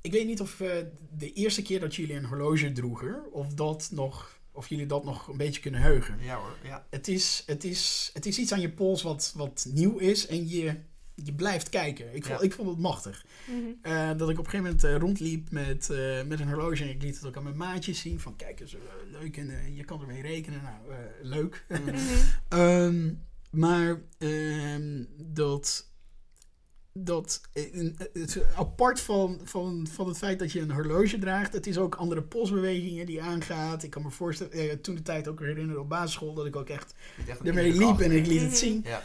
ik weet niet of de eerste keer dat jullie een horloge droegen, of, dat nog, of jullie dat nog een beetje kunnen heugen. Ja hoor, ja. Het is, het is, het is iets aan je pols wat, wat nieuw is en je, je blijft kijken. Ik vond, Ja. ik vond het machtig. Mhm. Eh, dat ik op een gegeven moment eh, rondliep met, eh, met een horloge. En ik liet het ook aan mijn maatjes zien. Van kijk eens, leuk en je kan ermee rekenen. Nou, leuk. Mhm. Ehm, maar ehm, dat, dat eh, het is apart van, van, van het feit dat je een horloge draagt, het is ook andere polsbewegingen die aangaat. Ik kan me voorstellen, eh, toen de tijd ook herinneren op basisschool, dat ik ook echt ermee liep en ik liet Mhm. het zien. Ja,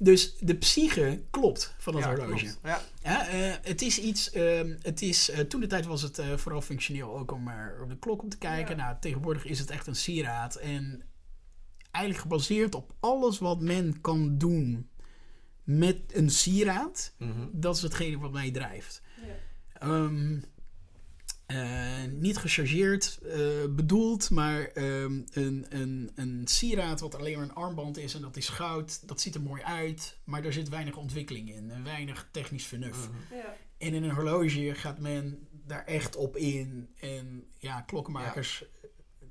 Dus de psyche klopt van dat ja, horloge. Ja, Ja, eh, het is iets. ehm, het is, eh, toen de tijd was het eh, vooral functioneel ook om maar op de klok om te kijken. Ja. Nou, tegenwoordig is het echt een sieraad. En eigenlijk gebaseerd op alles wat men kan doen met een sieraad. Mhm. Dat is hetgene wat mij drijft. Ja. Ehm, eh, niet gechargeerd eh, bedoeld, maar ehm, een, een, een sieraad wat alleen maar een armband is en dat is goud. Dat ziet er mooi uit, maar daar zit weinig ontwikkeling in. en Weinig technisch vernuft. Mhm. Ja. En in een horloge gaat men daar echt op in. En ja, klokkenmakers,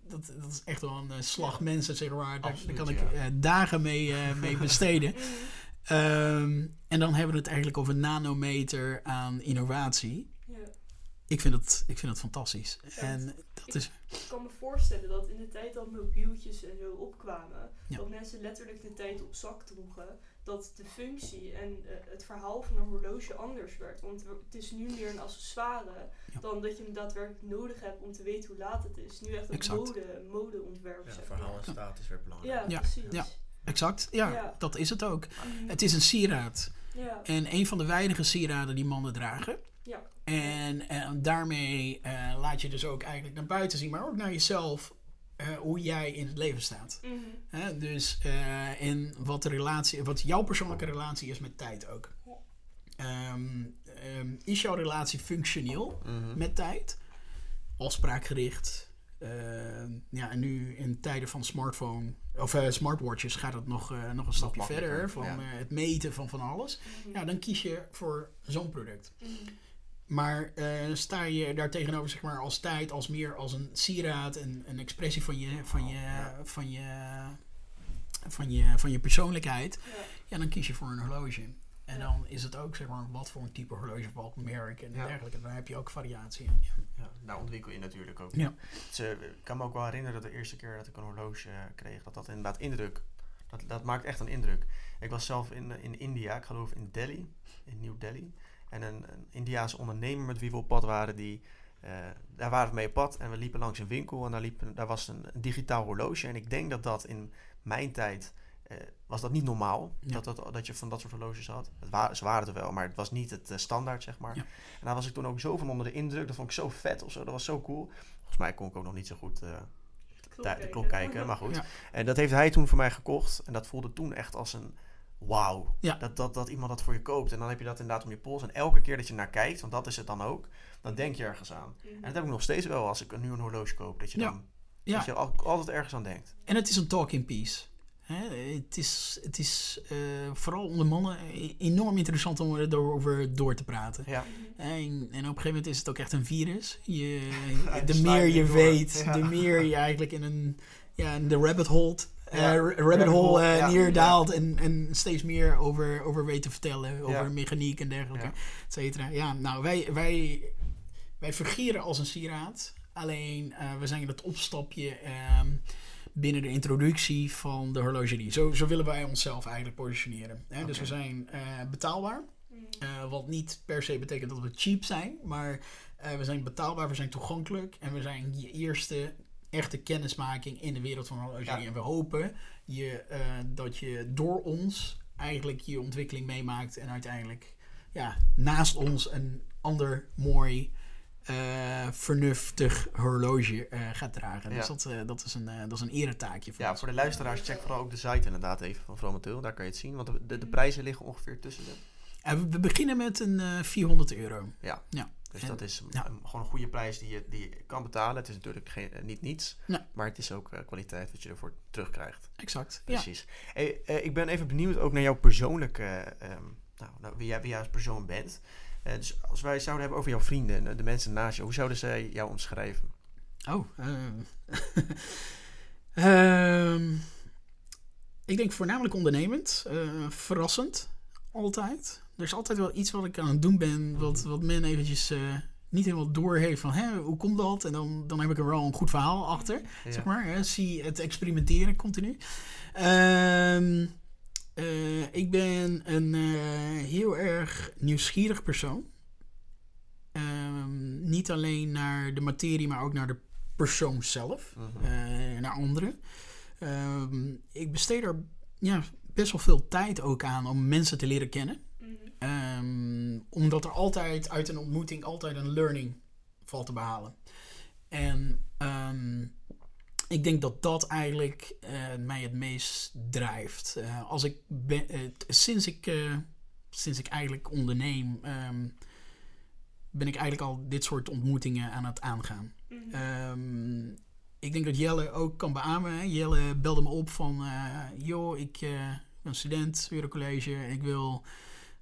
dat, dat is echt wel een eh, slag mensen, zeg maar. Daar, kan ik ja. eh, dagen mee, eh, mee besteden. Ehm, en dan hebben we het eigenlijk over een nanometer aan innovatie. Ja. Ik vind het, ik vind het fantastisch. En dat is... Ik kan me voorstellen dat in de tijd dat mobieltjes en zo opkwamen, Ja. dat mensen letterlijk de tijd op zak droegen, dat de functie en eh, het verhaal van een horloge anders werd. Want het is nu meer een accessoire Ja. dan dat je hem daadwerkelijk nodig hebt om te weten hoe laat het is. Nu echt een mode, modeontwerp. Ja, zeg verhaal en status werd belangrijk. Ja, Ja. precies. Exact, ja, Ja. dat is het ook. Mhm. Het is een sieraad. ja. En een van de weinige sieraden die mannen dragen. Ja. En, en daarmee eh, laat je dus ook eigenlijk naar buiten zien, maar ook naar jezelf, eh, hoe jij in het leven staat. Mhm. Hè, dus eh, en wat de relatie, wat jouw persoonlijke relatie is met tijd ook. Ehm, ehm, is jouw relatie functioneel Mhm. met tijd? Afspraakgericht. Ehm, ja, en nu in tijden van smartphone of eh, smartwatches gaat het nog, eh, nog een stapje verder van ja. eh, het meten van van alles. Mhm. Ja, dan kies je voor zo'n product. Mhm. Maar eh, sta je daar tegenover zeg maar, als tijd, als meer als een sieraad, een, een expressie van je, van, je, van, je, van, je, van je persoonlijkheid, Ja. ja, dan kies je voor een horloge. En Ja. dan is het ook zeg maar, wat voor een type horloge, welk merk en Ja. dergelijke. Daar heb je ook variatie in. Ja. Daar ontwikkel je natuurlijk ook. Ja. Dus, ik kan me ook wel herinneren dat de eerste keer dat ik een horloge kreeg, dat dat inderdaad indruk. Dat, dat maakt echt een indruk. Ik was zelf in, in India, ik geloof in Delhi, in New Delhi. En een, een Indiaanse ondernemer met wie we op pad waren, die, eh, daar waren we mee op pad. En we liepen langs een winkel en daar, liep, daar was een, een digitaal horloge. En ik denk dat dat in mijn tijd, eh, was dat niet normaal. Ja. Dat, dat, dat je van dat soort horloges had. Het wa ze waren er wel, maar het was niet het eh, standaard, zeg maar. Ja. En daar was ik toen ook zo van onder de indruk. Dat vond ik zo vet of zo. Dat was zo cool. Volgens mij kon ik ook nog niet zo goed eh, de, de klok kijken, maar goed. Ja. En dat heeft hij toen voor mij gekocht. En dat voelde toen echt als een wauw. Ja. Dat, dat, dat iemand dat voor je koopt. En dan heb je dat inderdaad om je pols. En elke keer dat je naar kijkt, want dat is het dan ook, dan denk je ergens aan. Mhm. En dat heb ik nog steeds wel als ik nu een horloge koop. Dat je Ja. dan Ja. dat je al- altijd ergens aan denkt. En het is een talking piece. Hè, het is, het is eh, vooral onder mannen e- enorm interessant om erover door te praten. Ja. En, en op een gegeven moment is het ook echt een virus. Je, Ja, de meer je door. weet, Ja. de meer je eigenlijk in een ja, in de rabbit hole, eh, rabbit rabbit hole ja. neerdaalt en, en steeds meer over, over weet te vertellen, over mechaniek en dergelijke, et cetera. Ja, nou, wij, wij, wij vergieren als een sieraad. Alleen, we zijn het opstapje ehm, binnen de introductie van de horlogerie. Zo, zo willen wij onszelf eigenlijk positioneren. Hè? Dus we zijn eh, betaalbaar. Mhm. Eh, wat niet per se betekent dat we cheap zijn, maar eh, we zijn betaalbaar, we zijn toegankelijk en we zijn je eerste echte kennismaking in de wereld van horlogerie. Ja. En we hopen je, dat je door ons eigenlijk je ontwikkeling meemaakt en uiteindelijk ja, naast ons een ander mooi, eh, vernuftig horloge eh, gaat dragen. Dus dat, eh, dat, is een, dat is een eretaakje voor Ja, ons. voor de luisteraars, check vooral ook de site inderdaad even van Vromatil. Daar kan je het zien. Want de, de, de prijzen liggen ongeveer tussen de... We, we beginnen met een eh 400 euro. Ja. Ja. Dus En- dat is ja. een- gewoon een goede prijs die je, die je kan betalen. Het is natuurlijk geen, niet niets. Nee. Maar het is ook kwaliteit wat je ervoor terugkrijgt. Exact. Precies. Hey, ik ben even benieuwd ook naar jouw persoonlijke... eh, ehm, nou, nou, wie, jij, wie jij als persoon bent. Eh, dus als wij zouden hebben over jouw vrienden, en de mensen naast je, hoe zouden zij jou omschrijven? Oh. eh. Ehm, ik denk voornamelijk ondernemend. eh, verrassend. Altijd. er is altijd wel iets wat ik aan het doen ben, wat, wat men eventjes niet helemaal door heeft van, hè, hoe komt dat? En dan, dan heb ik er wel een goed verhaal achter, Ja. zeg maar. Hè, zie het experimenteren continu. Ehm, eh, ik ben een eh, heel erg nieuwsgierig persoon. Ehm, niet alleen naar de materie, maar ook naar de persoon zelf. Mhm. eh, naar anderen. Ehm, ik besteed er ja, best wel veel tijd ook aan om mensen te leren kennen. Mhm. Ehm, omdat er altijd uit een ontmoeting altijd een learning valt te behalen. En ehm, ik denk dat dat eigenlijk eh, mij het meest drijft. Eh, als ik ben, eh, sinds, ik, eh, sinds ik eigenlijk onderneem, ehm, ben ik eigenlijk al dit soort ontmoetingen aan het aangaan. Mhm. Ehm, ik denk dat Jelle ook kan beamen. hè. Jelle belde me op van... eh, joh, ik eh, ben student, weer een college. Ik wil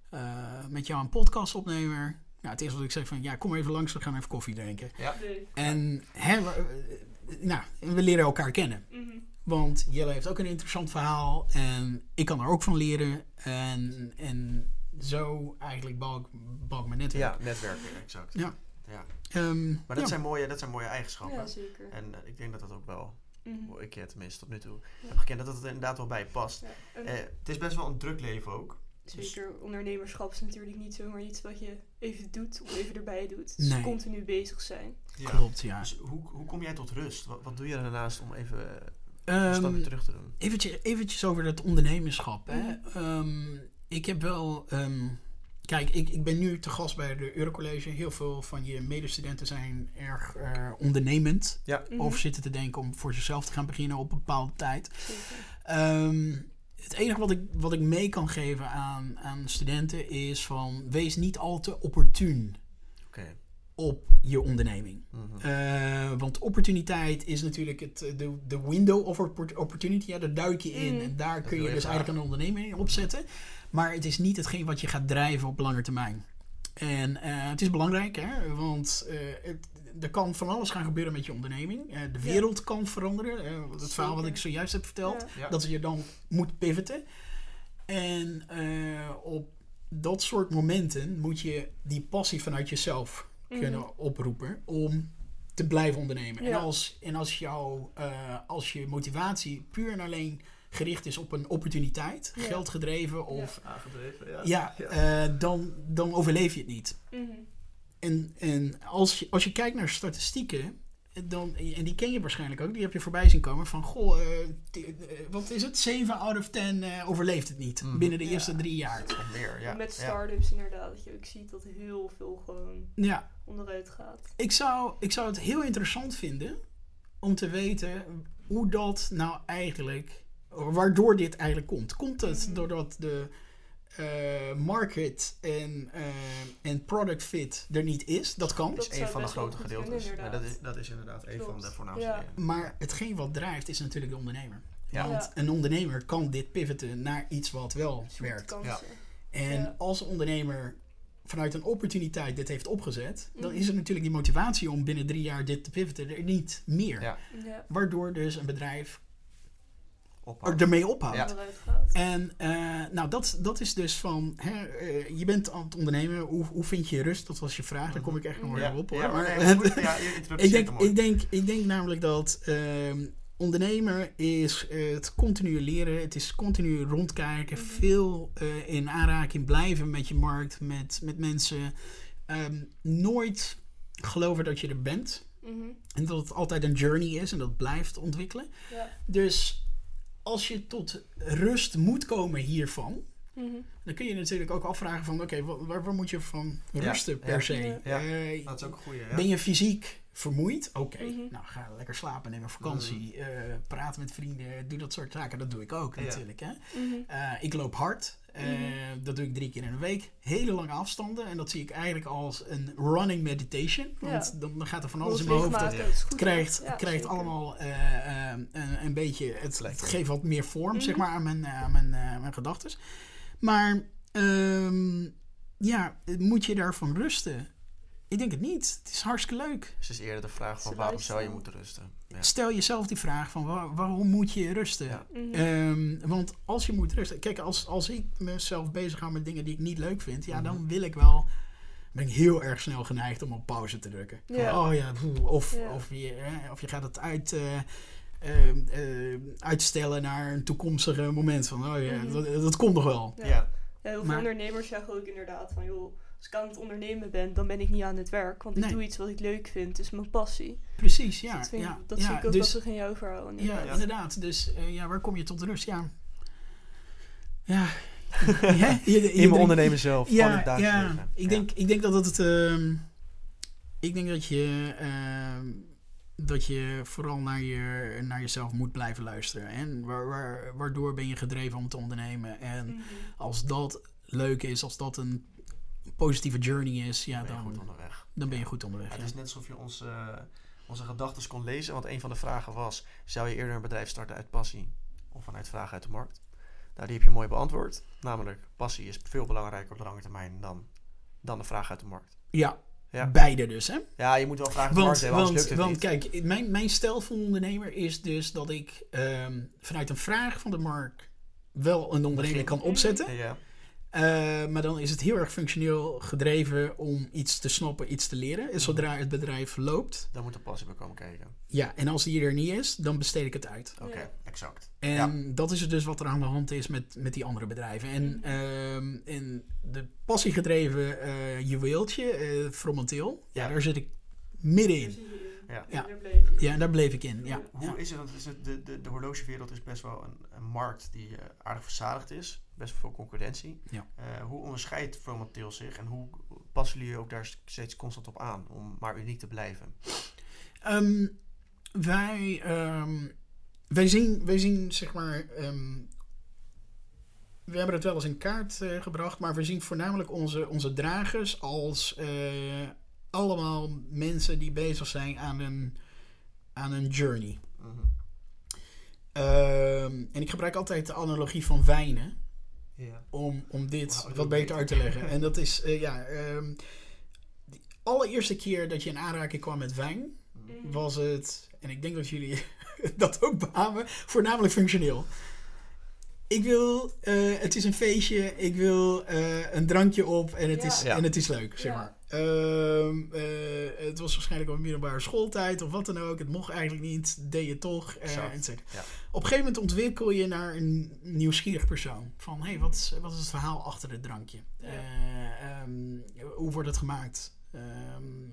eh, met jou een podcast opnemen. Nou, het eerste wat ik zeg van... Ja, kom even langs, we gaan even koffie drinken. Leuk. En hè, we, nou, we leren elkaar kennen. Mhm. Want Jelle heeft ook een interessant verhaal. En ik kan er ook van leren. En, en zo eigenlijk bouw ik, mijn netwerk. Ja, netwerken, exact. Ja. Ja. Ehm, Maar dat, ja. zijn mooie, dat zijn mooie eigenschappen. Ja, zeker. En eh, ik denk dat dat ook wel, Mhm. hoe ik het tenminste tot nu toe Ja. heb gekend, dat het er inderdaad wel bij past. Eh, het is best wel een druk leven ook. Dus- Zeker, ondernemerschap is natuurlijk niet zomaar iets wat je even doet of even erbij doet. Nee. continu bezig zijn. Ja. Klopt, ja. Dus hoe, hoe kom jij tot rust? Wat, wat doe je daarnaast om even een Ehm, stapje terug te doen? Eventjes, eventjes over het ondernemerschap. Hè. Mhm. Ehm, ik heb wel... ehm, kijk, ik, ik ben nu te gast bij de Eurocollege. Heel veel van je medestudenten zijn erg eh, ondernemend. Mhm. Of zitten te denken om voor zichzelf te gaan beginnen op een bepaalde tijd. Ehm, het enige wat ik, wat ik mee kan geven aan, aan studenten is van... Wees niet al te opportun Oké. Op je onderneming. Mhm. Eh, want opportuniteit is natuurlijk het, eh, de, de window of oppor- opportunity. Ja, daar duik je in. Mm. En daar kun je je dus graag. eigenlijk een onderneming in opzetten. Maar het is niet hetgeen wat je gaat drijven op lange termijn. En eh, het is belangrijk, hè, want eh, het, er kan van alles gaan gebeuren met je onderneming. Eh, de wereld kan veranderen. Het verhaal wat ik zojuist heb verteld, Ja. Dat je dan moet pivoten. En eh, op dat soort momenten moet je die passie vanuit jezelf Mhm. kunnen oproepen om te blijven ondernemen. En Ja. als, en als, jouw, eh, als je motivatie puur en alleen gericht is op een opportuniteit, Ja. geldgedreven of Aangedreven, ja. ja, eh, dan, dan overleef je het niet. Mhm. En, en als, je, als je kijkt naar statistieken, dan, en die ken je waarschijnlijk ook, die heb je voorbij zien komen van, goh, eh, t- eh, wat is het? 7 out of 10 eh, overleeft het niet Mhm. binnen de Ja. eerste drie jaar. Meer, ja. Met Ja. start-ups inderdaad, dat je ook ziet dat heel veel gewoon Ja, onderuit gaat. ik zou, ik zou het heel interessant vinden om te weten hoe dat nou eigenlijk, waardoor dit eigenlijk komt. Komt het Mhm. doordat de market en, eh, en product fit er niet is? Dat kan. Dat is een van de grote gedeeltes. kunnen, Ja, dat, is, inderdaad. dat is inderdaad een van de voornaamste Ja. dingen. Maar hetgeen wat drijft is natuurlijk de ondernemer. Ja. Want Ja. een ondernemer kan dit pivoten naar iets wat wel werkt. En Ja. als een ondernemer vanuit een opportuniteit dit heeft opgezet, dan Mhm. is er natuurlijk die motivatie om binnen drie jaar dit te pivoten er niet meer. Ja. Ja. Waardoor dus een bedrijf Ophoudt. ermee ophoudt. Ja. En eh, nou, dat, dat is dus van, hè, eh, je bent aan het ondernemen, hoe, hoe vind je rust? Dat was je vraag, daar kom ik echt nog wel Ja, op hoor. ja, maar nee, goed, ik, denk, ik, denk, ik denk namelijk dat ehm, ondernemer is eh, het continu leren, het is continu rondkijken, Mhm. veel eh, in aanraking blijven met je markt, met, met mensen. Ehm, nooit geloven dat je er bent. Mhm. En dat het altijd een journey is en dat blijft ontwikkelen. Ja. Dus als je tot rust moet komen hiervan, Mhm. dan kun je natuurlijk ook afvragen van, oké, wa- waar, waar moet je van Ja, rusten per ja, se? ja. Eh, Dat is ook een goeie. Ben je fysiek vermoeid? Oké, Mhm. nou ga lekker slapen, neem een vakantie, eh, praat met vrienden, doe dat soort zaken. Dat doe ik ook Ja. natuurlijk. Hè? Eh, ik loop hard. Eh. Dat doe ik drie keer in een week. Hele lange afstanden. En dat zie ik eigenlijk als een running meditation. Want Ja. dan, dan gaat er van alles in mijn hoofd. goed, krijgt, ja. Krijgt zeker. allemaal eh, eh, een, een beetje. Het, het geeft wat meer vorm, Mhm. zeg maar, aan mijn, aan mijn, eh, mijn gedachten. Maar ehm, ja, moet je daarvan rusten? Ik denk het niet. Het is hartstikke leuk. Dus het is eerder de vraag van waarom zou je moeten rusten? Ja. Stel jezelf die vraag van waar- waarom moet je rusten? Ja. Mhm. Ehm, want als je moet rusten... Kijk, als, als ik mezelf bezig hou met dingen die ik niet leuk vind... Ja, Mhm. dan wil ik wel... Ben ik heel erg snel geneigd om op pauze te drukken. Ja. Van, oh ja, poeh, of, Ja. Of, je, of je gaat het uit, eh, ehm, eh, uitstellen naar een toekomstige moment. Van, oh ja, Mhm. dat, dat komt nog wel. Ja, heel veel Maar- ondernemers zeggen ook inderdaad van joh, als ik aan het ondernemen ben, dan ben ik niet aan het werk. Want ik doe iets wat ik leuk vind, het is mijn passie. Precies, ja. dat vind, ja, dat ja, zie ik ook dus, in jouw verhaal. Ja, inderdaad. Ja. inderdaad. Dus eh, ja, waar kom je tot rust? Ja. Ja. Ja, je- je In mijn ondernemen zelf. Ja, het dagelijks ja. Ik, Ja. denk, ik denk dat het. ehm, ik denk dat je. ehm, dat je vooral naar, je, naar jezelf moet blijven luisteren. En waar, waar, waardoor ben je gedreven om te ondernemen. En Mhm. als dat leuk is, als dat een positieve journey is, ja, ben je dan, goed onderweg. dan ben je goed onderweg. Het ja. is net alsof je ons, onze gedachten kon lezen. Want een van de vragen was: zou je eerder een bedrijf starten uit passie of vanuit vragen uit de markt? Nou, die heb je mooi beantwoord. Namelijk, passie is veel belangrijker op de lange termijn dan, dan de vraag uit de markt. Ja, Ja. beide dus. Hè? Ja, je moet wel vragen uit de Want, markt hebben, want, lukt het want niet. kijk, mijn, mijn stijl van ondernemer is dus dat ik ehm, vanuit een vraag van de markt wel een onderneming kan opzetten. Ja, Eh, maar dan is het heel erg functioneel gedreven om iets te snappen, iets te leren. En zodra het bedrijf loopt, dan moet de passie bij komen kijken. ja, en als die er niet is, dan besteed ik het uit. Oké, Ja. exact. En Ja. dat is het dus wat er aan de hand is met, met die andere bedrijven. En, Mhm. ehm, en de passiegedreven eh juweeltje, eh Fromenteel, ja. Ja. daar zit ik middenin. Ja. Ja. Daar bleef je. Ja, daar bleef ik in. Ja, Hoe ja. is het? Want is het- de, de, de horlogewereld is best wel een, een markt die eh, aardig verzadigd is. Best veel concurrentie. Ja. Eh, hoe onderscheidt Fromenteel zich en hoe passen jullie ook daar steeds constant op aan om maar uniek te blijven? Ehm, wij, ehm, wij, zien, wij zien, zeg maar. ehm, we hebben het wel eens in kaart eh, gebracht, maar we zien voornamelijk onze, onze dragers als eh, allemaal mensen die bezig zijn aan een, aan een journey. Ehm, en ik gebruik altijd de analogie van wijnen Ja. om, om dit wat beter uit te leggen. En dat is, eh, ja, ehm, de allereerste keer dat je in aanraking kwam met wijn, Mhm. was het, en ik denk dat jullie dat ook beamen, voornamelijk functioneel. Ik wil, eh, het is een feestje, ik wil eh, een drankje op en het, Ja. is, Ja. en het is leuk, zeg Ja. maar. Ehm, eh, het was waarschijnlijk op middelbare schooltijd of wat dan ook. Het mocht eigenlijk niet, deed je toch. eh. Ja. Op een gegeven moment ontwikkel je naar een nieuwsgierig persoon. Van, hé, hey, wat, is, wat is het verhaal achter het drankje? Ja. Eh, ehm, hoe wordt het gemaakt? Ehm,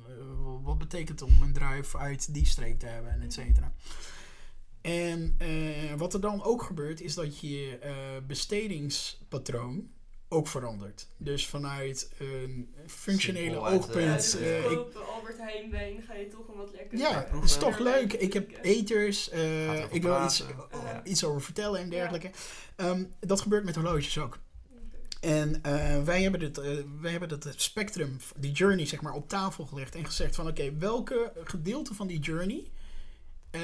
eh, wat betekent het om een druif uit die streek te hebben, en et cetera. En wat er dan ook gebeurt, is dat je bestedingspatroon ook verandert. Dus vanuit een functionele oogpunt. Ja, dus eh, ik, Albert Heijn ga je toch een wat lekker ja, het is toch leuk. Ik heb eters. eh, ik wil iets, eh, Ja. iets over vertellen en dergelijke. Ehm, dat gebeurt met horloges ook. En eh, wij, hebben dit, wij hebben dat spectrum, die journey, zeg maar, op tafel gelegd en gezegd van oké, welke gedeelte van die journey eh,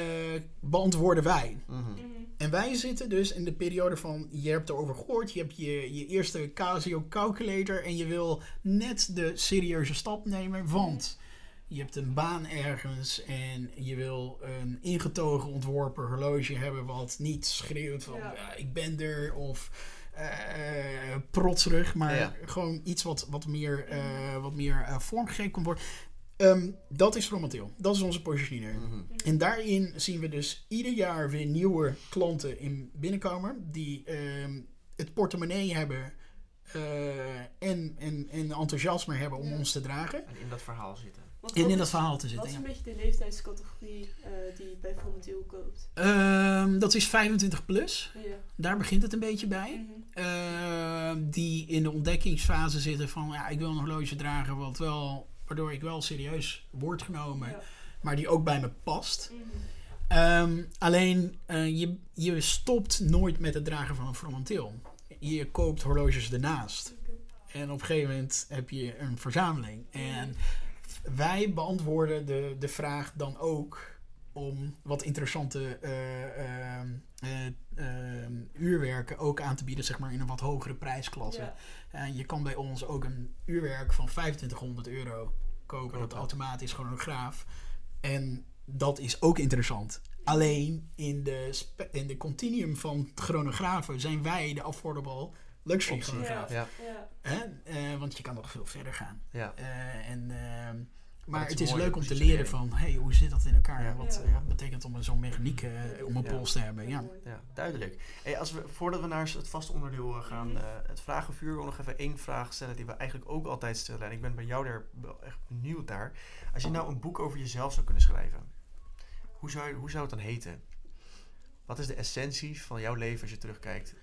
beantwoorden wij? Mhm. Mhm. En wij zitten dus in de periode van, je hebt erover gehoord, je hebt je, je eerste Casio calculator en je wil net de serieuze stap nemen, want je hebt een baan ergens en je wil een ingetogen ontworpen horloge hebben wat niet schreeuwt van Ja. "Ja, ik ben er of eh protserig, maar Ja. gewoon iets wat, wat meer, eh, wat meer eh, vormgegeven kan worden. Ehm, dat is Fromenteel. Dat is onze positionering. Mhm. En daarin zien we dus ieder jaar weer nieuwe klanten in binnenkomen die ehm, het portemonnee hebben eh, en, en, en enthousiasme hebben om Ja. ons te dragen. En in dat verhaal zitten. En wat in dat is- verhaal te Wat zitten. is Ja. een beetje de leeftijdscategorie eh, die bij Fromenteel koopt? Ehm, dat is 25 plus. Ja. Daar begint het een beetje bij. Mhm. Ehm, die in de ontdekkingsfase zitten van ja, ik wil een horloge dragen wat wel, waardoor ik wel serieus word genomen, Ja. maar die ook bij me past. Mhm. Ehm, alleen eh, je, je stopt nooit met het dragen van een fromenteel. Je koopt horloges ernaast. En op een gegeven moment heb je een verzameling. En wij beantwoorden de, de vraag dan ook om wat interessante eh, ehm, eh, ehm, uurwerken ook aan te bieden, zeg maar in een wat hogere prijsklasse. Ja. En je kan bij ons ook een uurwerk van 2500 euro kopen. Dat automatisch chronograaf. En dat is ook interessant. Alleen in de, in de continuum van chronografen zijn wij de affordable luxury chronograaf. Ja, Ja. Hè? Eh, want je kan nog veel verder gaan. ja. Eh, en, ehm, maar het is leuk om te leren van, hey, hoe zit dat in elkaar? Ja. Wat, Ja. wat betekent om zo'n mechaniek eh, om een Ja. pols te hebben? Ja. Ja, duidelijk. Hey, als we, voordat we naar het vaste onderdeel eh, gaan, Mhm. eh, het vragenvuur, wil ik nog even één vraag stellen die we eigenlijk ook altijd stellen. En ik ben bij jou daar wel echt benieuwd naar. Als je nou een boek over jezelf zou kunnen schrijven, hoe zou, hoe zou het dan heten? Wat is de essentie van jouw leven als je terugkijkt?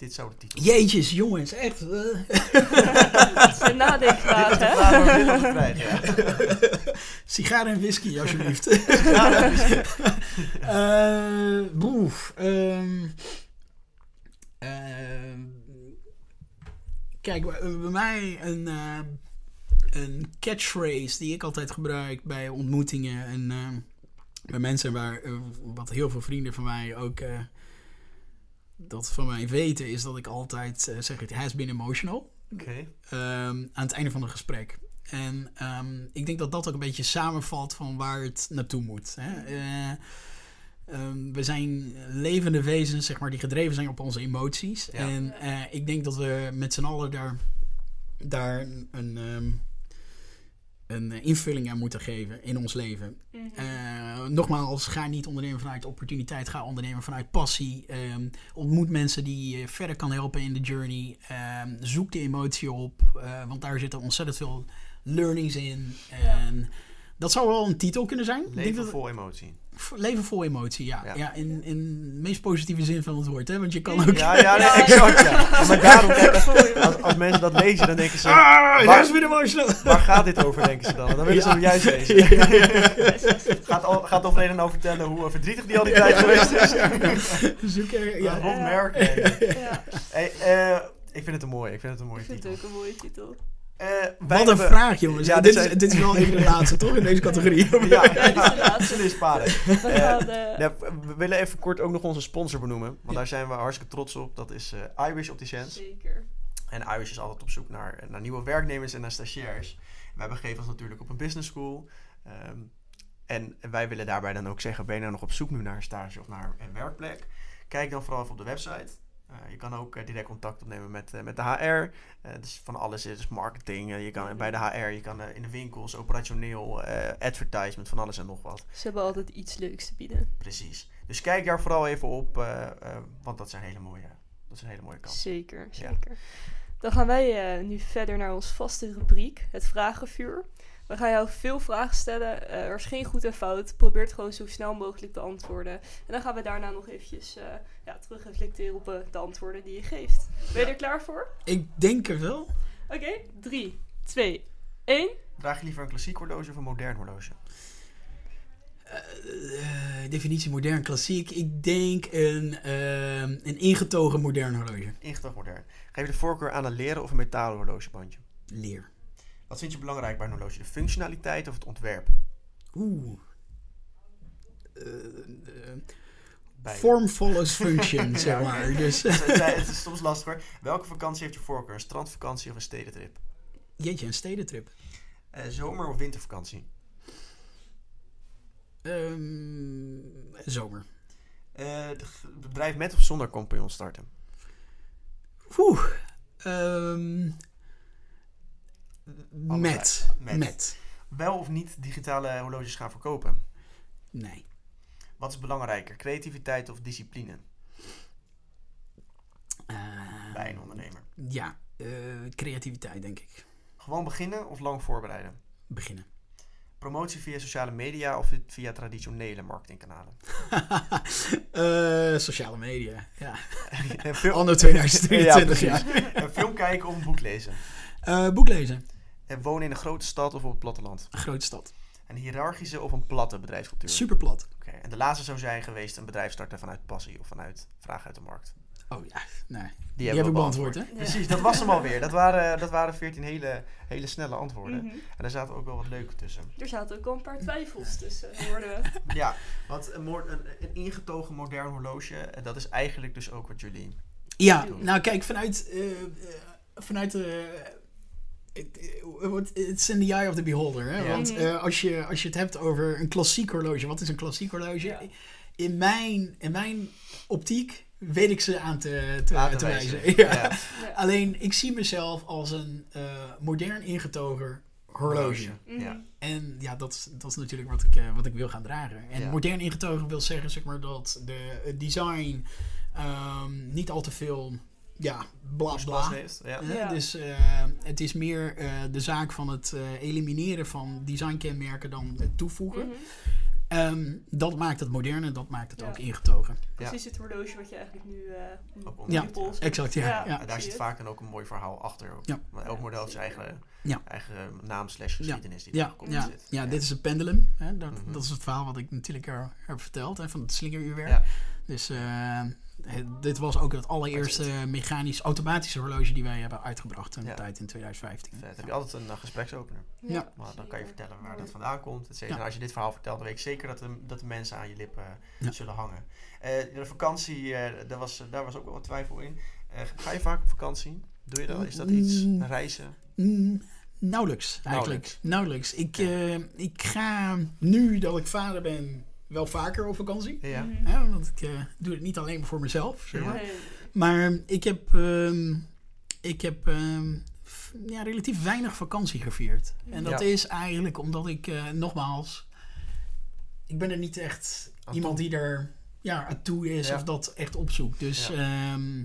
Dit zou de titel zijn. Jeetjes, jongens, echt. is een nadenkvraag, hè? Sigaren en whisky, alsjeblieft. Eh, boef. ehm, ehm, kijk, bij bij mij een, eh, een catchphrase die ik altijd gebruik bij ontmoetingen en ehm, bij mensen waar, wat heel veel vrienden van mij ook eh, dat van mij weten, is dat ik altijd eh, zeg: het has been emotional ehm, aan het einde van een gesprek. En ehm, ik denk dat dat ook een beetje samenvalt van waar het naartoe moet. Hè? Eh, ehm, we zijn levende wezens, zeg maar, die gedreven zijn op onze emoties. Ja. En eh, ik denk dat we met z'n allen daar, daar een, een invulling aan moeten geven in ons leven. Mhm. Eh, nogmaals, ga niet ondernemen vanuit opportuniteit, ga ondernemen vanuit passie. Ehm, ontmoet mensen die je verder kan helpen in de journey. Ehm, zoek de emotie op, eh, want daar zitten ontzettend veel learnings in. En dat zou wel een titel kunnen zijn. Ik denk Leven dat- vol emotie. Leven vol emotie, ja. Ja. ja. in, in de meest positieve zin van het woord, hè? Want je kan ook... Ja, ja, nee, Ja, exact. Ja. Maar daarom, kijk, als, als, mensen dat lezen, dan denken ze... Ah, Waar- is weer emotional. Waar gaat dit over, denken ze dan? Dan willen ze hem juist lezen. gaat, al, gaat of een nou vertellen hoe verdrietig die al die tijd geweest is. Zoek er, Ja. Rob Hey, eh, ik vind het een mooie, ik vind het een mooie ik vind titel. het ook een mooie titel. Eh, wij Wat een hebben- vraag, jongens. Ja, dit, dit is, zijn- dit is wel even de laatste, toch? In deze categorie. Ja, Ja, dit is de laatste. zullen eens sparen. We gaan, eh, Ja, we willen even kort ook nog onze sponsor benoemen. Want daar zijn we hartstikke trots op. Dat is eh Irish Opticians. Zeker. En Irish is altijd op zoek naar, naar nieuwe werknemers en naar stagiairs. Wij begeven ons natuurlijk op een business school. Ehm, en wij willen daarbij dan ook zeggen, ben je nou nog op zoek nu naar een stage of naar een werkplek? Kijk dan vooral even op de website. Eh, je kan ook eh, direct contact opnemen met, eh, met de HR. Dus van alles is marketing. eh, je kan bij de HR, je kan in de winkels, operationeel, advertisement, van alles en nog wat. Ze hebben altijd iets leuks te bieden. Precies. Dus kijk daar vooral even op, want dat zijn hele mooie, dat is een hele mooie kans. Zeker, Ja. zeker. Dan gaan wij nu verder naar ons vaste rubriek, het vragenvuur. We gaan jou veel vragen stellen. Eh, er is geen goed en fout. Probeer het gewoon zo snel mogelijk te antwoorden. En dan gaan we daarna nog eventjes eh ja, terug reflecteren op eh, de antwoorden die je geeft. Ben je er klaar voor? Ik denk er wel. Oké, 3, 2, 1. Draag je liever een klassiek horloge of een modern horloge? Eh, definitie modern klassiek. Ik denk een, ehm, een ingetogen modern horloge. Ingetogen modern. Geef je de voorkeur aan een leren of een metalen horlogebandje? Leer. Wat vind je belangrijk bij een horloge? De functionaliteit of het ontwerp? Oeh. Eh, eh, Beide. form follows function, zeg Ja, maar. Dus, Het is, soms lastig hoor. Welke vakantie heeft je voorkeur? Een strandvakantie of een stedentrip? jeetje, een stedentrip. Eh, zomer- of wintervakantie? Ehm, zomer. Eh, bedrijf met of zonder compagnon starten? Oeh. Ehm, Allebei. Met. Met. met. Wel of niet digitale horloges gaan verkopen? Nee. Wat is belangrijker? Creativiteit of discipline Eh, bij een ondernemer? Ja, eh, creativiteit denk ik. Gewoon beginnen of lang voorbereiden? Beginnen. Promotie via sociale media of via traditionele marketingkanalen? Eh, sociale media, ja. Anno 2023, Ja, film kijken of een boek lezen? Boek lezen. En wonen in een grote stad of op het platteland? Een grote stad. Een hiërarchische of een platte bedrijfscultuur? Super plat. Oké, En de laatste zou zijn geweest een bedrijf starten vanuit passie of vanuit vraag uit de markt. Oh ja, nee. Die, Die, heb hebben ik we beantwoord, hè? Precies, dat was hem alweer. Dat waren, dat waren 14 hele, hele snelle antwoorden. Mhm. En daar zaten ook wel wat leuke tussen. Er zaten ook al een paar twijfels tussen, hoorden we. Ja, want een, een, een ingetogen modern horloge, eh, dat is eigenlijk dus ook wat jullie... Ja, Doen. nou kijk, vanuit, eh, eh, vanuit eh, het- it's in the eye of the beholder. Hè? Ja. Want Mhm. eh, als, je, als je het hebt over een klassiek horloge, wat is een klassiek horloge? Ja. In, mijn, in mijn optiek weet ik ze aan te, te, Aan te te wijzen. wijzen. Ja. Ja. Ja. Alleen ik zie mezelf als een eh, modern ingetogen horloge. Mhm. Ja. En ja, dat, is- dat is natuurlijk wat ik, eh, wat ik wil gaan dragen. En Ja. modern ingetogen wil zeggen zeg maar, dat de, het design ehm, niet al te veel ja, bla bla. heeft. Ja. Dus eh, het is meer eh, de zaak van het eh, elimineren van designkenmerken dan het toevoegen. Mhm. Ehm, dat maakt het modern en dat maakt het Ja. ook ingetogen. Precies het horloge wat je eigenlijk nu uh, Op- Ja, je pols hebt. Exact, ja. En daar zit vaak dan ook een mooi verhaal achter. Want elk model heeft zijn eigen, Ja. eigen naam slash geschiedenis die Ja, er ja, zit. ja, dit is een pendulum. Hè? Dat, Mhm. dat is het verhaal wat ik natuurlijk er heb verteld hè, van het slingeruurwerk. Ja. Dus eh, dit was ook het allereerste mechanisch automatische horloge die wij hebben uitgebracht in de Ja. tijd in 2015. Vet. Heb je altijd een uh, gespreksopener. Ja. Maar dan kan je vertellen waar dat vandaan komt. Et cetera. Als je dit verhaal vertelt, dan weet ik zeker dat de, dat de mensen aan je lippen eh, Ja. zullen hangen. Eh, de vakantie, eh, daar, was, daar was ook wel wat twijfel in. Eh, ga je vaak op vakantie? Doe je dat? Is dat iets? Mm. Reizen? Mm, nauwelijks, eigenlijk. Nauwelijks. Ik, eh, ik ga nu dat ik vader ben wel vaker op vakantie. Ja. Mhm. Hè, want ik eh, doe het niet alleen voor mezelf, zeg maar. Nee. Maar ik heb, ehm, ik heb ehm, ja, relatief weinig vakantie gevierd. En dat Ja. is eigenlijk omdat ik, eh, nogmaals, ik ben er niet echt iemand die er ja, aan toe is Ja. of dat echt opzoekt. Dus Ja. ehm,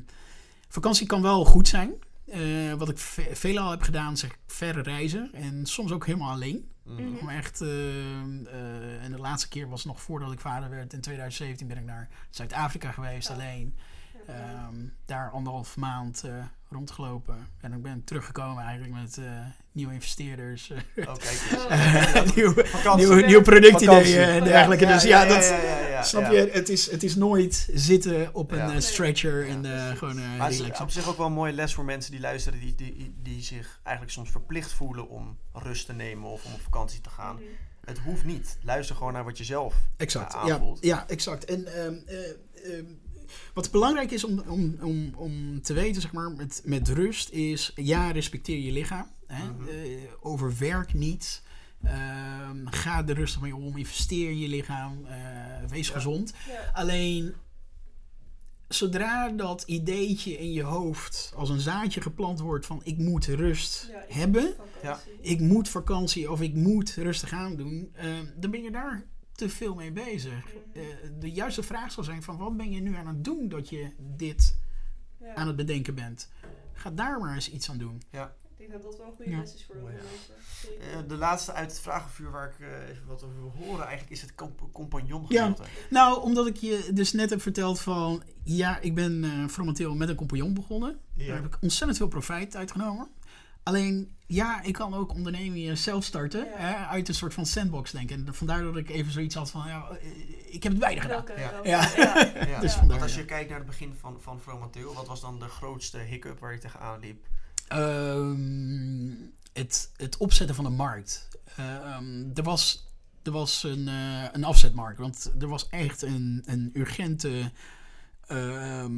vakantie kan wel goed zijn. Eh, wat ik ve- veelal heb gedaan, zeg ik, verre reizen. En soms ook helemaal alleen. Mhm. Om echt, ehm, eh, en de laatste keer was nog voordat ik vader werd. In 2017 ben ik naar Zuid-Afrika geweest, alleen. Ehm, daar anderhalf maand eh, rondgelopen. En ik ben teruggekomen eigenlijk met eh, nieuwe investeerders. eh, Oh, kijk eens. eh, nieuwe, nieuwe, nieuwe productideeën en dergelijke. dus ja, dat, ja, ja, ja, snap je? Het is, het is nooit zitten op een Ja. stretcher Ja, en gewoon eh Maar het is op zich ook wel een mooie les voor mensen die luisteren, die, die, die zich eigenlijk soms verplicht voelen om rust te nemen of om op vakantie te gaan. Mhm. Het hoeft niet. Luister gewoon naar wat je zelf Exact, ja, aanvoelt. ja, exact. En ehm, eh, ehm, wat belangrijk is om, om, om, om te weten, zeg maar, met, met rust, is ja, respecteer je lichaam. Hè? Mhm. Eh, overwerk niet. Ehm, ga er rustig mee om. Investeer in je lichaam. eh, wees Ja. gezond. Ja. Alleen, zodra dat ideetje in je hoofd als een zaadje geplant wordt van ik moet rust Ja, ik hebben, ik moet vakantie of ik moet rustig aan doen, eh, dan ben je daar te veel mee bezig. Mhm. Eh, de juiste vraag zal zijn van wat ben je nu aan het doen dat je dit Ja. aan het bedenken bent. Ga daar maar eens iets aan doen. Ik denk dat dat wel een goede Ja. les is voor heel ja. veel mensen. Zeker. Eh, de laatste uit het vragenvuur waar ik eh, even wat over wil horen eigenlijk is het comp compagnon Ja. Nou, omdat ik je dus net heb verteld van ja, ik ben eh momenteel met een compagnon begonnen. Daar heb ik ontzettend veel profijt uitgenomen. Alleen, ja, ik kan ook ondernemingen zelf starten. Ja. Hè, uit een soort van sandbox denken. En vandaar dat ik even zoiets had van, ja, eh, ik heb het beide gedaan. Ja. Ja. ja. Ja. Dus Ja. vandaar, Want als ja. je kijkt naar het begin van, van Fromateo, wat was dan de grootste hiccup waar je tegenaan liep? Ehm, het, het opzetten van de markt. Ehm, er was, er was een, eh, een afzetmarkt. Want er was echt een, een urgente ehm,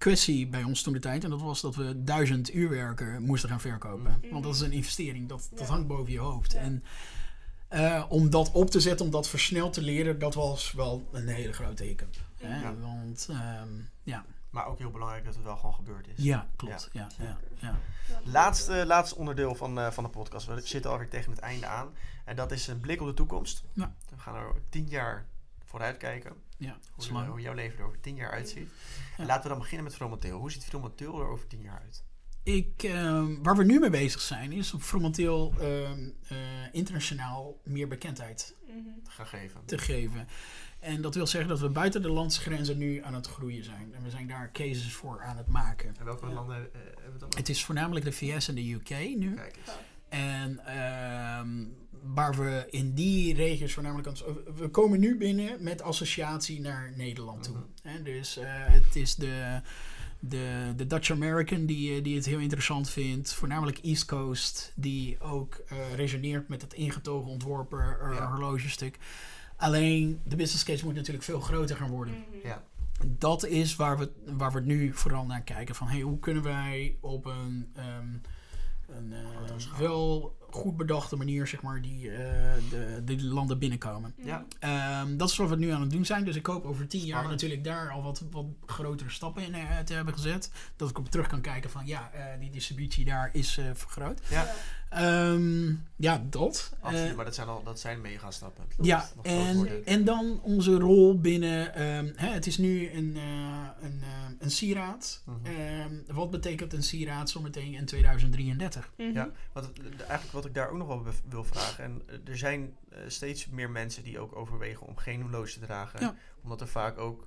kwestie bij ons toen de tijd. En dat was dat we duizend uurwerken moesten gaan verkopen. Mhm. Want dat is een investering. Dat, dat hangt boven je hoofd. Ja. En eh, om dat op te zetten, om dat versneld te leren, dat was wel een hele grote hiccup. Hè? Ja. Want ehm, ja. Maar ook heel belangrijk dat het wel gewoon gebeurd is. ja, klopt. Ja. Ja, ja, Laatste, laatste onderdeel van, eh, van de podcast. We zitten alweer tegen het einde aan. En dat is een blik op de toekomst. Ja. We gaan er tien jaar vooruit kijken. Ja. Hoe, jouw leven er over tien jaar uitziet. Ja. Laten we dan beginnen met Fromateo. Hoe ziet Fromateo er over tien jaar uit? Ik, ehm, waar we nu mee bezig zijn, is om Fromateel ehm, eh, internationaal meer bekendheid Mhm. Te geven. te geven. En dat wil zeggen dat we buiten de landsgrenzen nu aan het groeien zijn. En we zijn daar cases voor aan het maken. En welke landen eh, hebben we het dan? Het is voornamelijk de VS en de UK nu. Kijk eens. En ehm, waar we in die regio's voornamelijk aan We komen nu binnen met associatie naar Nederland toe. Mhm. Hè, dus eh, het is de, de, de Dutch American die, eh, die het heel interessant vindt. Voornamelijk East Coast, die ook eh, resoneert met het ingetogen ontworpen eh, Ja. horlogestuk. Alleen de business case moet natuurlijk veel groter gaan worden Mhm. Ja. dat is waar we, waar we nu vooral naar kijken. Van hey, hoe kunnen wij op een ehm, een eh, schaal. wel goed bedachte manier, zeg maar, die eh, de, de landen binnenkomen. Ja. Ehm, dat is wat we nu aan het doen zijn. Dus ik hoop over tien jaar Spannend. natuurlijk daar al wat, wat grotere stappen in eh, te hebben gezet. Dat ik op terug kan kijken van ja, eh, die distributie daar is eh, vergroot. Ja, Ehm, ja, dat. absoluut. Maar dat zijn, al, dat zijn megastappen. ja, en, en dan onze rol binnen. ehm, hè, het is nu een, eh, een, eh, een sieraad. Mhm. Ehm, wat betekent een sieraad zometeen in 2033? Mhm. Ja, wat, het- de- eigenlijk wat ik daar ook nog wel wil vragen. En eh, er zijn eh, steeds meer mensen die ook overwegen om geen horloge te dragen. Ja. Omdat er vaak ook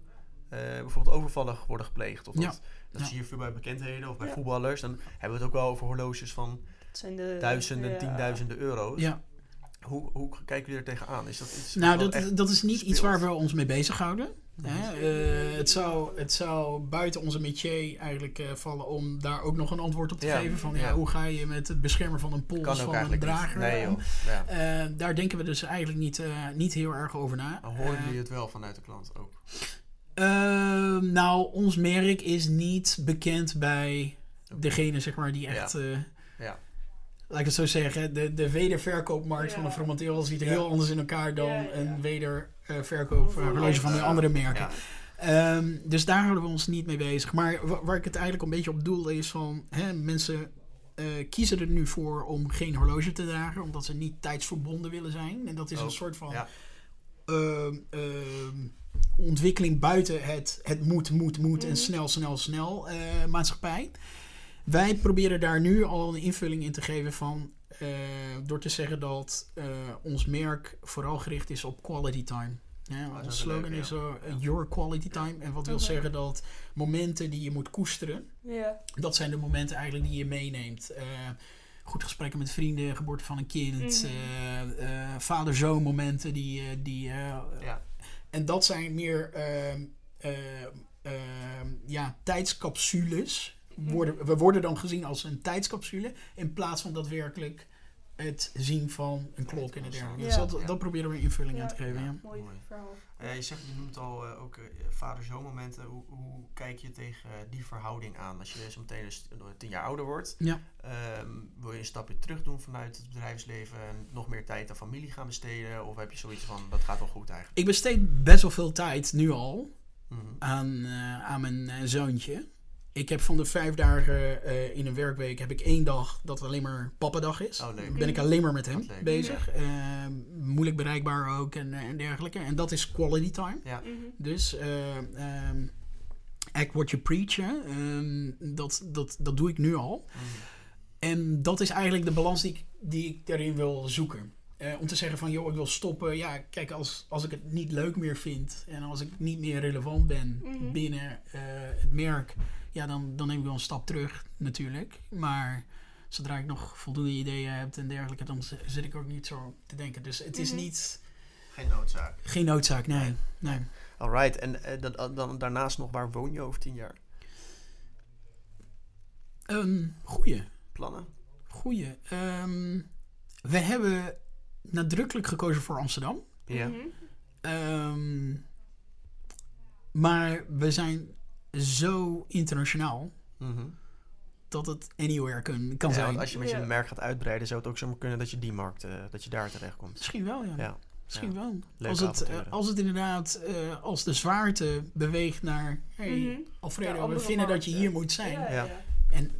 eh, bijvoorbeeld overvallen worden gepleegd. Of Ja. dat, dat Ja. zie je veel bij bekendheden of bij Ja. voetballers. Dan hebben we het ook wel over horloges van de, duizenden, ja. tienduizenden euro's. Ja, Hoe, hoe kijken jullie er tegenaan? Is dat iets nou, dat, dat is niet iets waar we ons mee bezighouden. Hè? Eh, het, zou, het zou buiten onze métier eigenlijk eh, vallen om daar ook nog een antwoord op te Ja, geven. Van ja, ja. hoe ga je met het beschermen van een pols van een drager. Nee joh. Ja. Eh, daar denken we dus eigenlijk niet, eh, niet heel erg over na. Horen Eh, jullie het wel vanuit de klant ook? Ehm, nou, ons merk is niet bekend bij degene zeg maar, die echt... eh, Ja. Laat ik het zo zeggen, de, de wederverkoopmarkt Ja. van de Fromenteel ziet er Ja. heel anders in elkaar dan Ja, ja. een wederverkoop Ja. horloge van de andere merken. Ja. Ehm, dus daar houden we ons niet mee bezig. Maar wa- waar ik het eigenlijk een beetje op doel is van... Hè, mensen eh, kiezen er nu voor om geen horloge te dragen... omdat ze niet tijdsverbonden willen zijn. En dat is een soort van ja. ehm, ehm, ontwikkeling buiten het, het moet, moet, moet... en Mhm. snel, snel, snel eh, maatschappij. Wij proberen daar nu al een invulling in te geven van... eh, door te zeggen dat eh, ons merk vooral gericht is op quality time. Ja, Oh, dat ons is slogan leuk, ja. is zo, Ja. your quality time. En wat wil zeggen dat momenten die je moet koesteren, Ja. dat zijn de momenten eigenlijk die je meeneemt. Eh, goed gesprekken met vrienden, geboorte van een kind, Mhm. eh, eh, vader-zoon momenten. Die, eh, die, eh, Ja. En dat zijn meer ehm, ehm, ja, tijdscapsules. Worden, we worden dan gezien als een tijdscapsule in plaats van daadwerkelijk het zien van een klok en dergelijke. Dus Ja. dat, Ja. dat proberen we invulling Ja. aan te geven. Ja. Mooi Mooi. verhaal. Eh, je zegt, je noemt al eh, ook eh, vader-zoon momenten. Hoe, hoe kijk je tegen eh, die verhouding aan als je zo meteen eens eh, tien jaar ouder wordt? Ja. Ehm, wil je een stapje terug doen vanuit het bedrijfsleven en nog meer tijd aan familie gaan besteden? Of heb je zoiets van, dat gaat wel goed eigenlijk? Ik besteed best wel veel tijd nu al Mhm. aan, eh, aan mijn eh, zoontje. Ik heb van de vijf dagen eh, in een werkweek heb ik één dag dat alleen maar papadag is. Oh, leuk. Ben ik alleen maar met hem bezig. Eh, moeilijk bereikbaar ook en, eh, en dergelijke. En dat is quality time. Ja. Mhm. Dus eh, ehm, act what you preach. Ehm, dat, dat, dat doe ik nu al. Mhm. En dat is eigenlijk de balans die ik, die ik daarin wil zoeken. Eh, om te zeggen van, joh, ik wil stoppen. Ja, kijk, als, als ik het niet leuk meer vind... en als ik niet meer relevant ben Mhm. binnen eh, het merk... ja, dan, dan neem ik wel een stap terug natuurlijk. Maar zodra ik nog voldoende ideeën heb en dergelijke... dan zit ik ook niet zo te denken. Dus het is Mhm. niet... Geen noodzaak. geen noodzaak, nee. nee. Alright, en eh, dan, dan daarnaast nog, waar woon je over tien jaar? Een goeie. Plannen? Goeie. Ehm, we hebben nadrukkelijk gekozen voor Amsterdam. Ja. Mhm. Ehm, maar we zijn zo internationaal Mhm. dat het anywhere kan, kan Ja, zijn. want als je met je Ja. merk gaat uitbreiden, zou het ook zomaar kunnen dat je die markt, eh, dat je daar terecht komt. Misschien wel, ja. Ja. Misschien ja. wel. Leuke Als het, eh, als het inderdaad, eh, als de zwaarte beweegt naar... Hey, Mhm. Alfredo, Ja, we vinden dat je hier moet zijn. Ja, Ja. ja. En,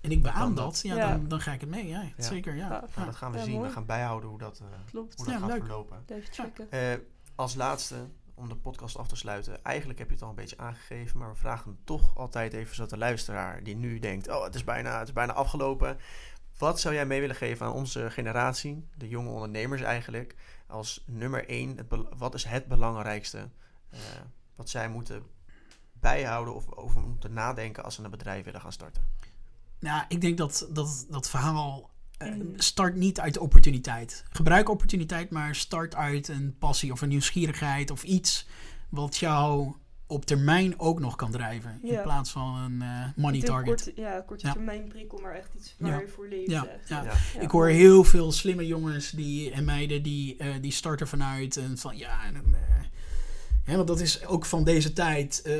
en ik beaam dat. dat. Ja, Ja. Dan, dan ga ik het mee. Ja, Ja. Zeker, ja. Ja. Nou, dat gaan we Ja, zien. mooi. We gaan bijhouden hoe dat, eh, Klopt. hoe dat Ja, gaat leuk. verlopen. Even checken. Eh, als laatste, om de podcast af te sluiten. Eigenlijk heb je het al een beetje aangegeven, maar we vragen toch altijd even zodat de luisteraar die nu denkt: Oh, het is bijna, het is bijna afgelopen. Wat zou jij mee willen geven aan onze generatie, de jonge ondernemers eigenlijk, als nummer één? Wat is het belangrijkste eh, wat zij moeten bijhouden of over moeten nadenken als ze een bedrijf willen gaan starten? Nou, ik denk dat dat, dat verhaal. Start niet uit opportuniteit. Gebruik opportuniteit, maar start uit een passie of een nieuwsgierigheid of iets wat jou op termijn ook nog kan drijven. In plaats van een eh, money target. Korte, ja, korte Ja. termijn prikkel, maar echt iets waar Ja. je voor leeft. Ja, echt. ja. Ja. Ik hoor heel veel slimme jongens die, en meiden die, eh, die starten vanuit en van ja, en, dan, Hè, want dat is ook van deze tijd. eh,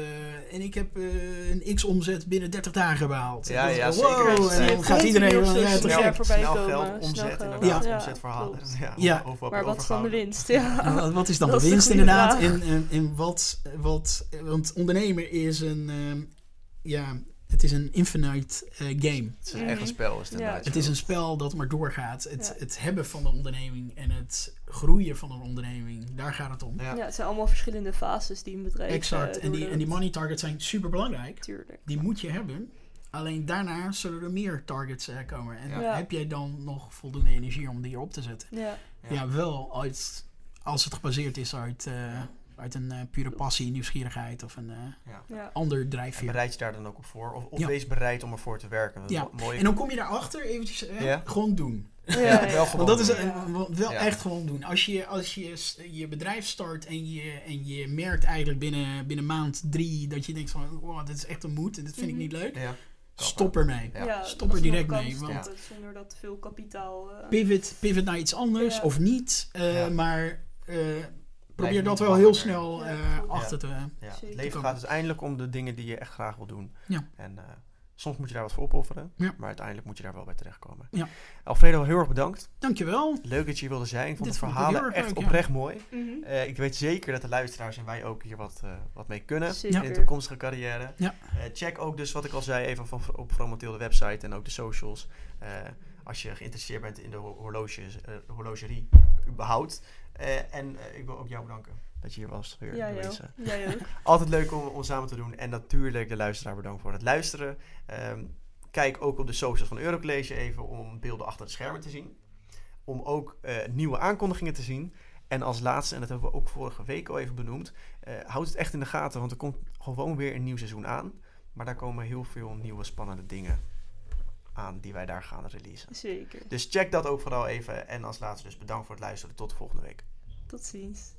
en ik heb eh, een x-omzet binnen 30 dagen behaald. Ja, ja, wel, zeker. wow, Zie en dan gaat iedereen van, ja, te gek. snel komen, geld, omzet inderdaad, Ja. omzetverhalen. Ja, Ja. Maar wat is dan de winst? Ja. Wat- Wat is dan Dat de winst inderdaad? En, en, en wat, wat, want ondernemer is een, ehm, ja, het is een infinite eh, game. Het is een echt een spel, is het Ja. Het is een spel dat maar doorgaat. Het, Ja. het hebben van een onderneming en het groeien van een onderneming, daar gaat het om. Ja. Ja, het zijn allemaal verschillende fases die een bedrijf Exact. eh, en, die, en die money targets zijn super belangrijk. Tuurlijk. Die moet je hebben. Alleen daarna zullen er meer targets eh, komen. En Ja. heb jij dan nog voldoende energie om die erop te zetten? Ja, Ja. Ja, wel uit, als het gebaseerd is uit, eh, uit een eh, pure passie, nieuwsgierigheid of een eh, ja. ander En drijfveer. bereid je daar dan ook op voor? Of, of Ja. wees bereid om ervoor te werken. Dat Ja. wel mooi. En dan kom je daarachter eventjes, eh, Ja. gewoon doen. Ja, wel gewoon Want dat is wel- echt gewoon doen. Als je, als je je bedrijf start en je, en je merkt eigenlijk binnen, binnen maand drie dat je denkt van, wow, dit is echt een moed en dit vind ik Mhm. niet leuk. Ja. Stop ermee. Ja. Ja, Stop er direct mee, want- Zonder dat veel kapitaal... eh, Pivot, pivot naar iets anders Ja. of niet. eh, Ja. Maar eh, probeer dat wel heel snel Ja, eh, achter te... Ja. Zeker. Het leven gaat uiteindelijk om de dingen die je echt graag wil doen. Ja. En eh, soms moet je daar wat voor opofferen. Ja. Maar uiteindelijk moet je daar wel bij terechtkomen. Ja. Alfredo, heel erg bedankt. Dankjewel. Leuk dat je hier wilde zijn. Ik vond Dit de verhalen erg echt leuk, ja. oprecht mooi. mhm. Eh, ik weet zeker dat de luisteraars en wij ook hier wat, eh, wat mee kunnen. Zeker. In de toekomstige carrière. Ja. Eh, check ook dus wat ik al zei even van, op Fromotil de website en ook de socials. Eh, als je geïnteresseerd bent in de ho- horloges, eh, horlogerie überhaupt. Eh, en eh, ik wil ook jou bedanken dat je hier was. Weer, Ja. Jij ook. Altijd leuk om, om samen te doen. En natuurlijk de luisteraar bedankt voor het luisteren. Ehm, kijk ook op de socials van Eurocollege even om beelden achter de schermen te zien. Om ook eh, nieuwe aankondigingen te zien. En als laatste, en dat hebben we ook vorige week al even benoemd, houd het echt in de gaten, want er komt gewoon weer een nieuw seizoen aan. Maar daar komen heel veel nieuwe spannende dingen aan die wij daar gaan releasen. Zeker. Dus check dat ook vooral even. En als laatste dus bedankt voor het luisteren. Tot de volgende week. Tot ziens.